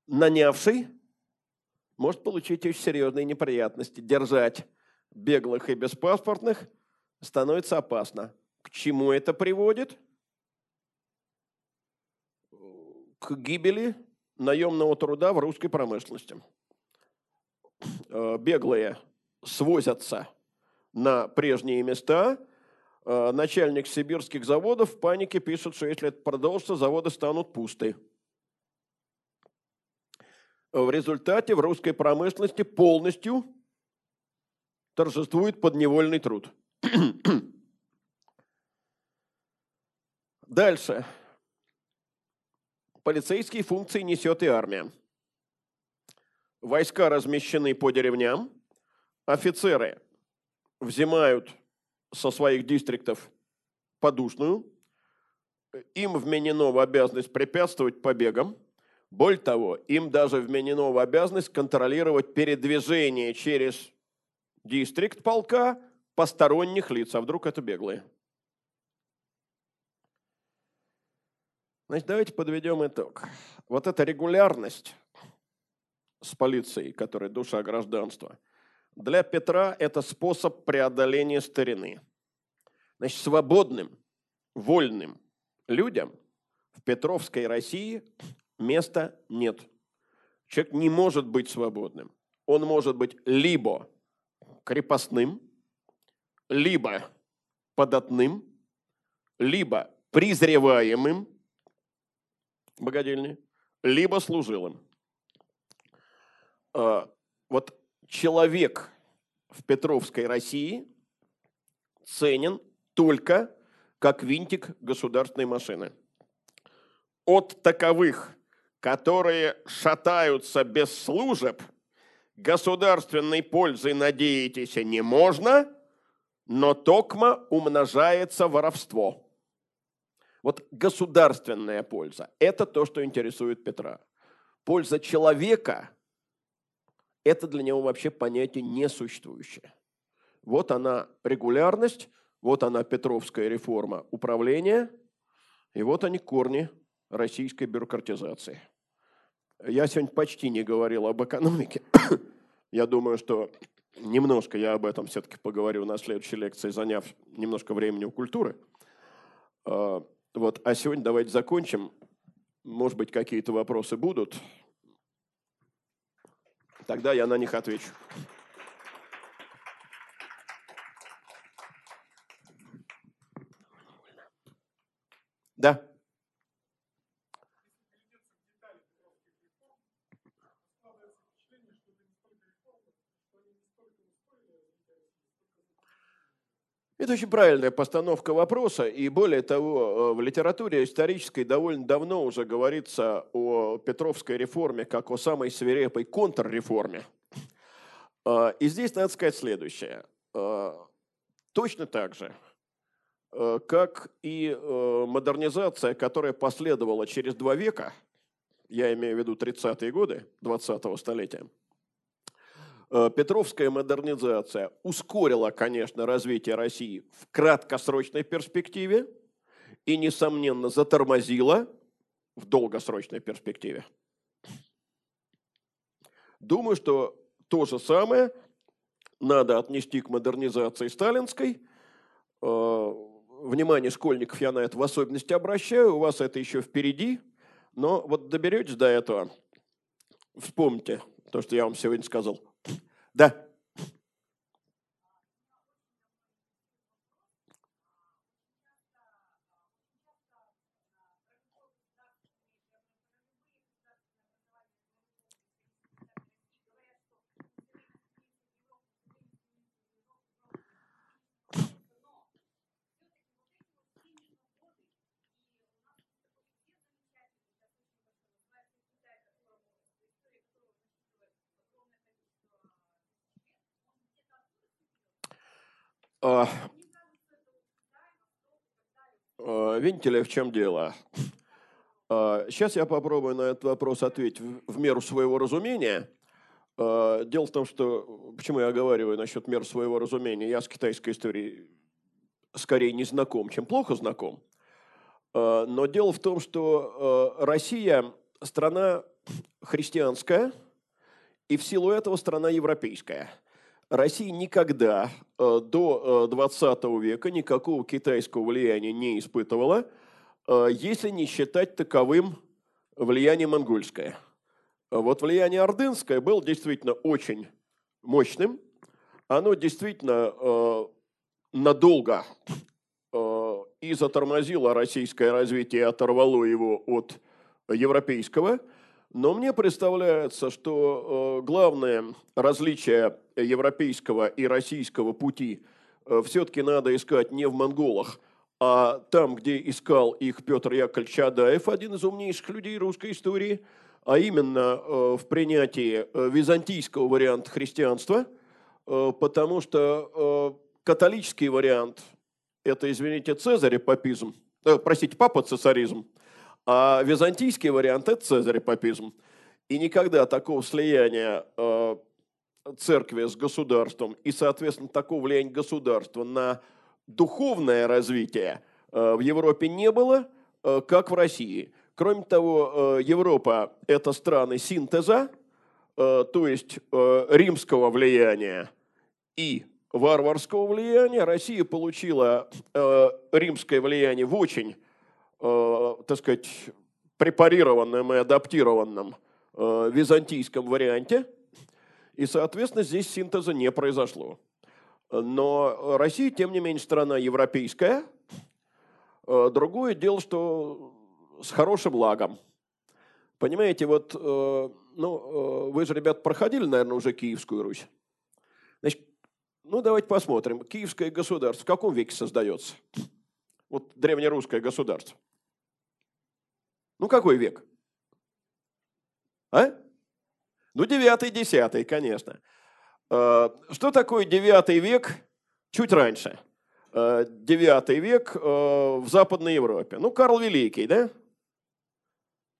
нанявший может получить очень серьезные неприятности. Держать беглых и беспаспортных становится опасно. К чему это приводит? К гибели наемного труда в русской промышленности. Э, беглые свозятся на прежние места. Э, начальник сибирских заводов в панике пишет, что если это продолжится, заводы станут пусты. В результате в русской промышленности полностью торжествует подневольный труд. Дальше полицейские функции несет и армия. Войска размещены по деревням, офицеры взимают со своих дистриктов подушную. Им вменено в обязанность препятствовать побегам. Более того, им даже вменено в обязанность контролировать передвижение через дистрикт полка посторонних лиц. А вдруг это беглые? Значит, давайте подведем итог. Вот эта регулярность с полицией, которая душа гражданства, для Петра это способ преодоления старины. Значит, свободным, вольным людям в Петровской России места нет. Человек не может быть свободным. Он может быть либо крепостным, либо податным, либо презреваемым, богадельни, либо служилым. А, вот человек в Петровской России ценен только как винтик государственной машины. От таковых, которые шатаются без служеб, государственной пользы надеетесь не можно, но токмо умножается воровство – вот государственная польза – это то, что интересует Петра. Польза человека – это для него вообще понятие несуществующее. Вот она регулярность, вот она Петровская реформа управления, и вот они корни российской бюрократизации. Я сегодня почти не говорил об экономике. я думаю, что немножко я об этом все-таки поговорю на следующей лекции, заняв немножко времени у культуры. Вот, а сегодня давайте закончим. Может быть, какие-то вопросы будут. Тогда я на них отвечу. Да. Это очень правильная постановка вопроса, и более того, э, в литературе исторической довольно давно уже говорится о Петровской реформе как о самой свирепой контрреформе. Э, и здесь надо сказать следующее. Э, точно так же, как и модернизация, которая последовала через два века, я имею в виду 30-е годы 20-го столетия, Петровская модернизация ускорила, конечно, развитие России в краткосрочной перспективе и, несомненно, затормозила в долгосрочной перспективе. Думаю, что то же самое надо отнести к модернизации сталинской. Э, внимание школьников я на это в особенности обращаю, у вас это еще впереди, но вот доберетесь до этого, вспомните то, что я вам сегодня сказал – да. А, а, видите ли, в чем дело? Сейчас а, я попробую на этот вопрос ответить в меру своего разумения. Дело в том, что, почему я оговариваю насчет меры своего разумения, я с китайской историей скорее не знаком, чем плохо знаком. Но дело в том, что Россия страна христианская, и в силу этого страна европейская – Россия никогда э, до 20 э, века никакого китайского влияния не испытывала, э, если не считать таковым влияние монгольское. Вот влияние ордынское было действительно очень мощным. Оно действительно надолго и затормозило российское развитие, оторвало его от европейского – но мне представляется, что э, главное различие европейского и российского пути э, все-таки надо искать не в монголах, а там, где искал их Петр Яковлевич Чадаев, один из умнейших людей русской истории, а именно э, в принятии византийского варианта христианства, потому что католический вариант это, извините, цезарепапизм, э, простите, папа цесаризм, а византийский вариант – это цезарепапизм. И никогда такого слияния э, церкви с государством и, соответственно, такого влияния государства на духовное развитие э, в Европе не было, э, как в России. Кроме того, Европа – это страны синтеза, то есть римского влияния и варварского влияния. Россия получила римское влияние в очень, э, так сказать, препарированном и адаптированном э, византийском варианте. И, соответственно, здесь синтеза не произошло. Но Россия, тем не менее, страна европейская. Э, другое дело, что с хорошим лагом. Понимаете, вот, э, ну, э, вы же, ребят, проходили, наверное, уже Киевскую Русь. Значит, ну, давайте посмотрим. Киевское государство в каком веке создается? Вот древнерусское государство. Ну, какой век? А? Ну, девятый, десятый, конечно. А, что такое девятый век чуть раньше? А, девятый век а, в Западной Европе. Ну, Карл Великий, да?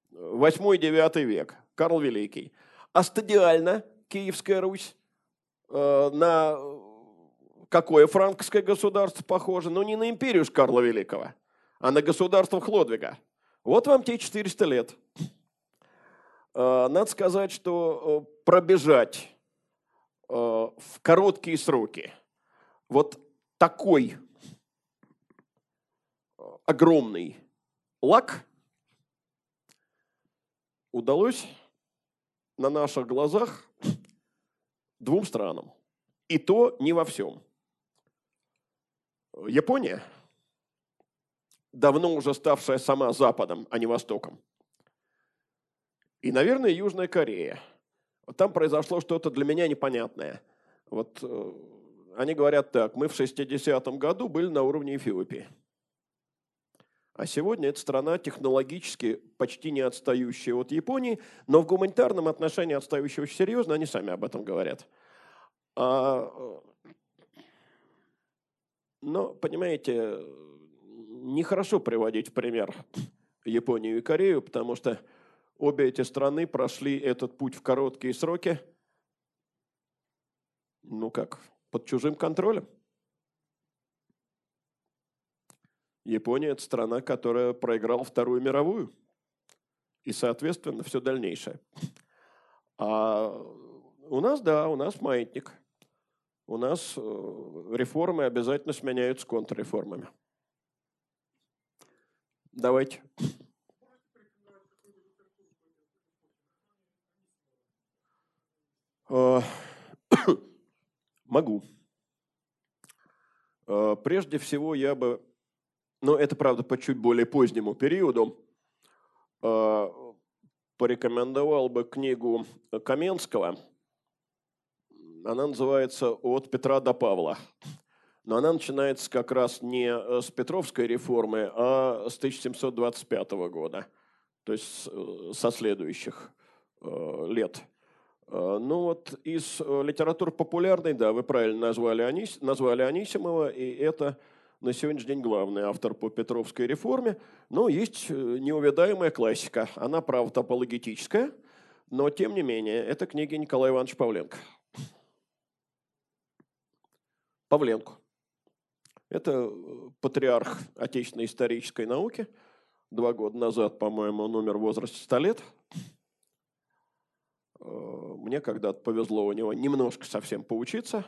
Восьмой, девятый век. Карл Великий. А стадиально Киевская Русь на какое франкское государство похоже? Ну, не на империю Карла Великого, а на государство Хлодвига. Вот вам те 400 лет. А, надо сказать, что э, пробежать э, в короткие сроки вот такой э, огромный лак удалось на наших глазах двум странам. И то не во всем. Япония, давно уже ставшая сама Западом, а не Востоком. И, наверное, Южная Корея. Там произошло что-то для меня непонятное. Вот э, они говорят так, мы в 60-м году были на уровне Эфиопии. А сегодня эта страна технологически почти не отстающая от Японии, но в гуманитарном отношении отстающая очень серьезно, они сами об этом говорят. А, э, но, понимаете, нехорошо приводить в пример Японию и Корею, потому что обе эти страны прошли этот путь в короткие сроки, ну как, под чужим контролем. Япония – это страна, которая проиграла Вторую мировую. И, соответственно, все дальнейшее. А у нас, да, у нас маятник. У нас э, реформы обязательно сменяются контрреформами. Давайте. А, могу. А, прежде всего, я бы, но это, правда, по чуть более позднему периоду, а, порекомендовал бы книгу Каменского. Она называется «От Петра до Павла». Но она начинается как раз не э, с Петровской реформы, а с 1725 года, то есть э, со следующих э, лет. Ну вот из литературы популярной, да, вы правильно назвали, Анис, назвали Анисимова, и это на сегодняшний день главный автор по Петровской реформе. Но есть неувядаемая классика. Она, правда, апологетическая, но тем не менее, это книги Николая Ивановича Павленко. Павленко. Это э, патриарх отечественной исторической науки. Два года назад, по-моему, он умер в возрасте 100 лет. Э, мне когда-то повезло у него немножко совсем поучиться.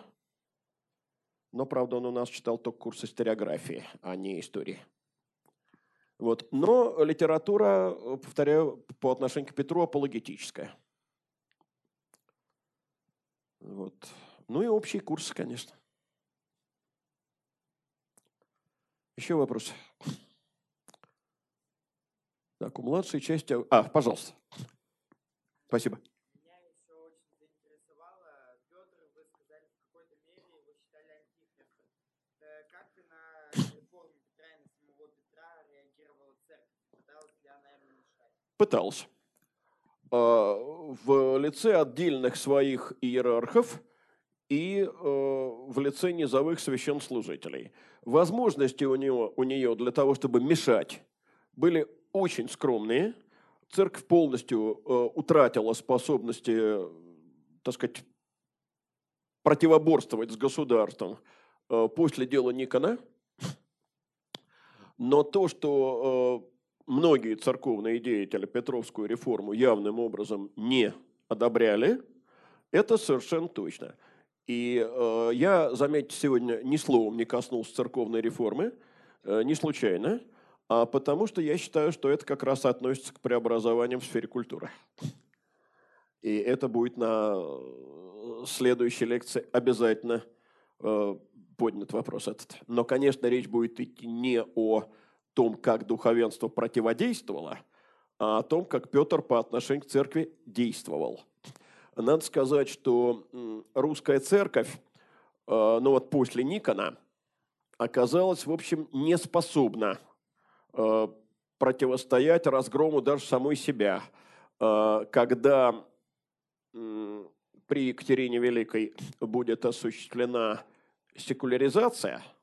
Но, правда, он у нас читал только курс историографии, а не истории. Вот. Но литература, э, повторяю, по отношению к Петру апологетическая. Вот. Ну и общие курсы, конечно. Еще вопрос. Так, у младшей части... А, пожалуйста. Спасибо. Мешать? Пыталась. А, в лице отдельных своих иерархов и в лице низовых священнослужителей. Возможности у, него, у нее для того, чтобы мешать, были очень скромные. Церковь полностью утратила способности, так сказать, противоборствовать с государством после дела Никона. Но то, что многие церковные деятели Петровскую реформу явным образом не одобряли, это совершенно точно. И э, я, заметьте, сегодня ни словом не коснулся церковной реформы, э, не случайно, а потому что я считаю, что это как раз относится к преобразованиям в сфере культуры. И это будет на э, следующей лекции обязательно э, поднят вопрос этот. Но, конечно, речь будет идти не о том, как духовенство противодействовало, а о том, как Петр по отношению к церкви действовал. Надо сказать, что русская церковь, э, ну вот после Никона, оказалась, в общем, не способна э, противостоять разгрому даже самой себя. Э, когда при Екатерине Великой будет осуществлена секуляризация –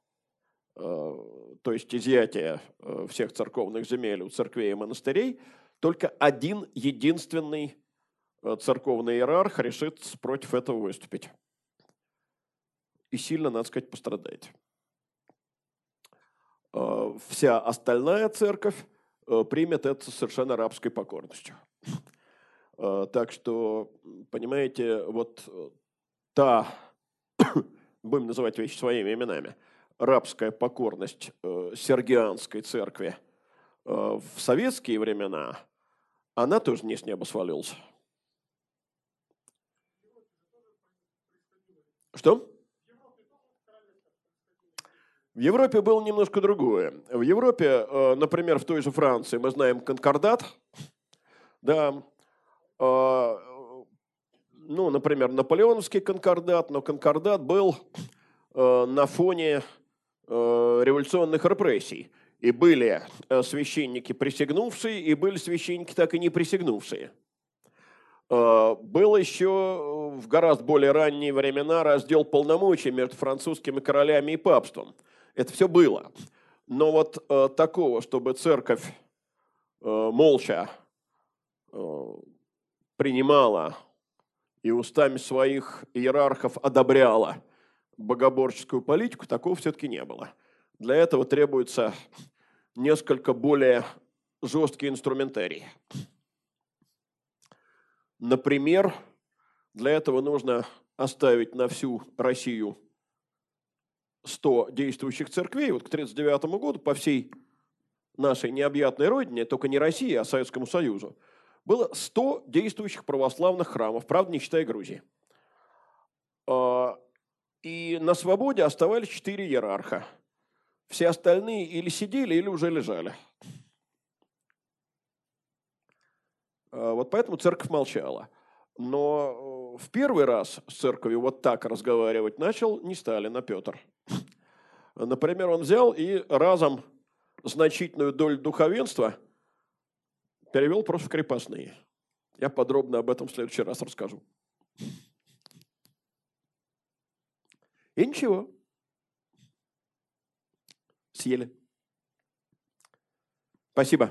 то есть изъятие всех церковных земель у церквей и монастырей, только один единственный церковный иерарх решит против этого выступить. И сильно, надо сказать, пострадает. Вся остальная церковь примет это совершенно рабской покорностью. Так что, понимаете, вот та, будем называть вещи своими именами – рабская покорность э, Сергианской церкви э, в советские времена, она тоже не с неба свалилась. Что? В Европе было немножко другое. В Европе, э, например, в той же Франции мы знаем конкордат, да, ну, например, наполеоновский конкордат, но конкордат был на фоне Э, революционных репрессий. И были э, священники присягнувшие, и были священники так и не присягнувшие. Э, был еще в гораздо более ранние времена раздел полномочий между французскими королями и папством. Это все было. Но вот такого, чтобы церковь молча принимала и устами своих иерархов одобряла – богоборческую политику, такого все-таки не было. Для этого требуется несколько более жесткий инструментарий. Например, для этого нужно оставить на всю Россию 100 действующих церквей. Вот к 1939 году по всей нашей необъятной родине, только не России, а Советскому Союзу, было 100 действующих православных храмов, правда, не считая Грузии. А, и на свободе оставались четыре иерарха. Все остальные или сидели, или уже лежали. А, вот поэтому церковь молчала. Но э, в первый раз с церковью вот так разговаривать начал не Сталин, а Петр. Например, он взял и разом значительную долю духовенства перевел просто в крепостные. Я подробно об этом в следующий раз расскажу. И ничего. Съели. Спасибо.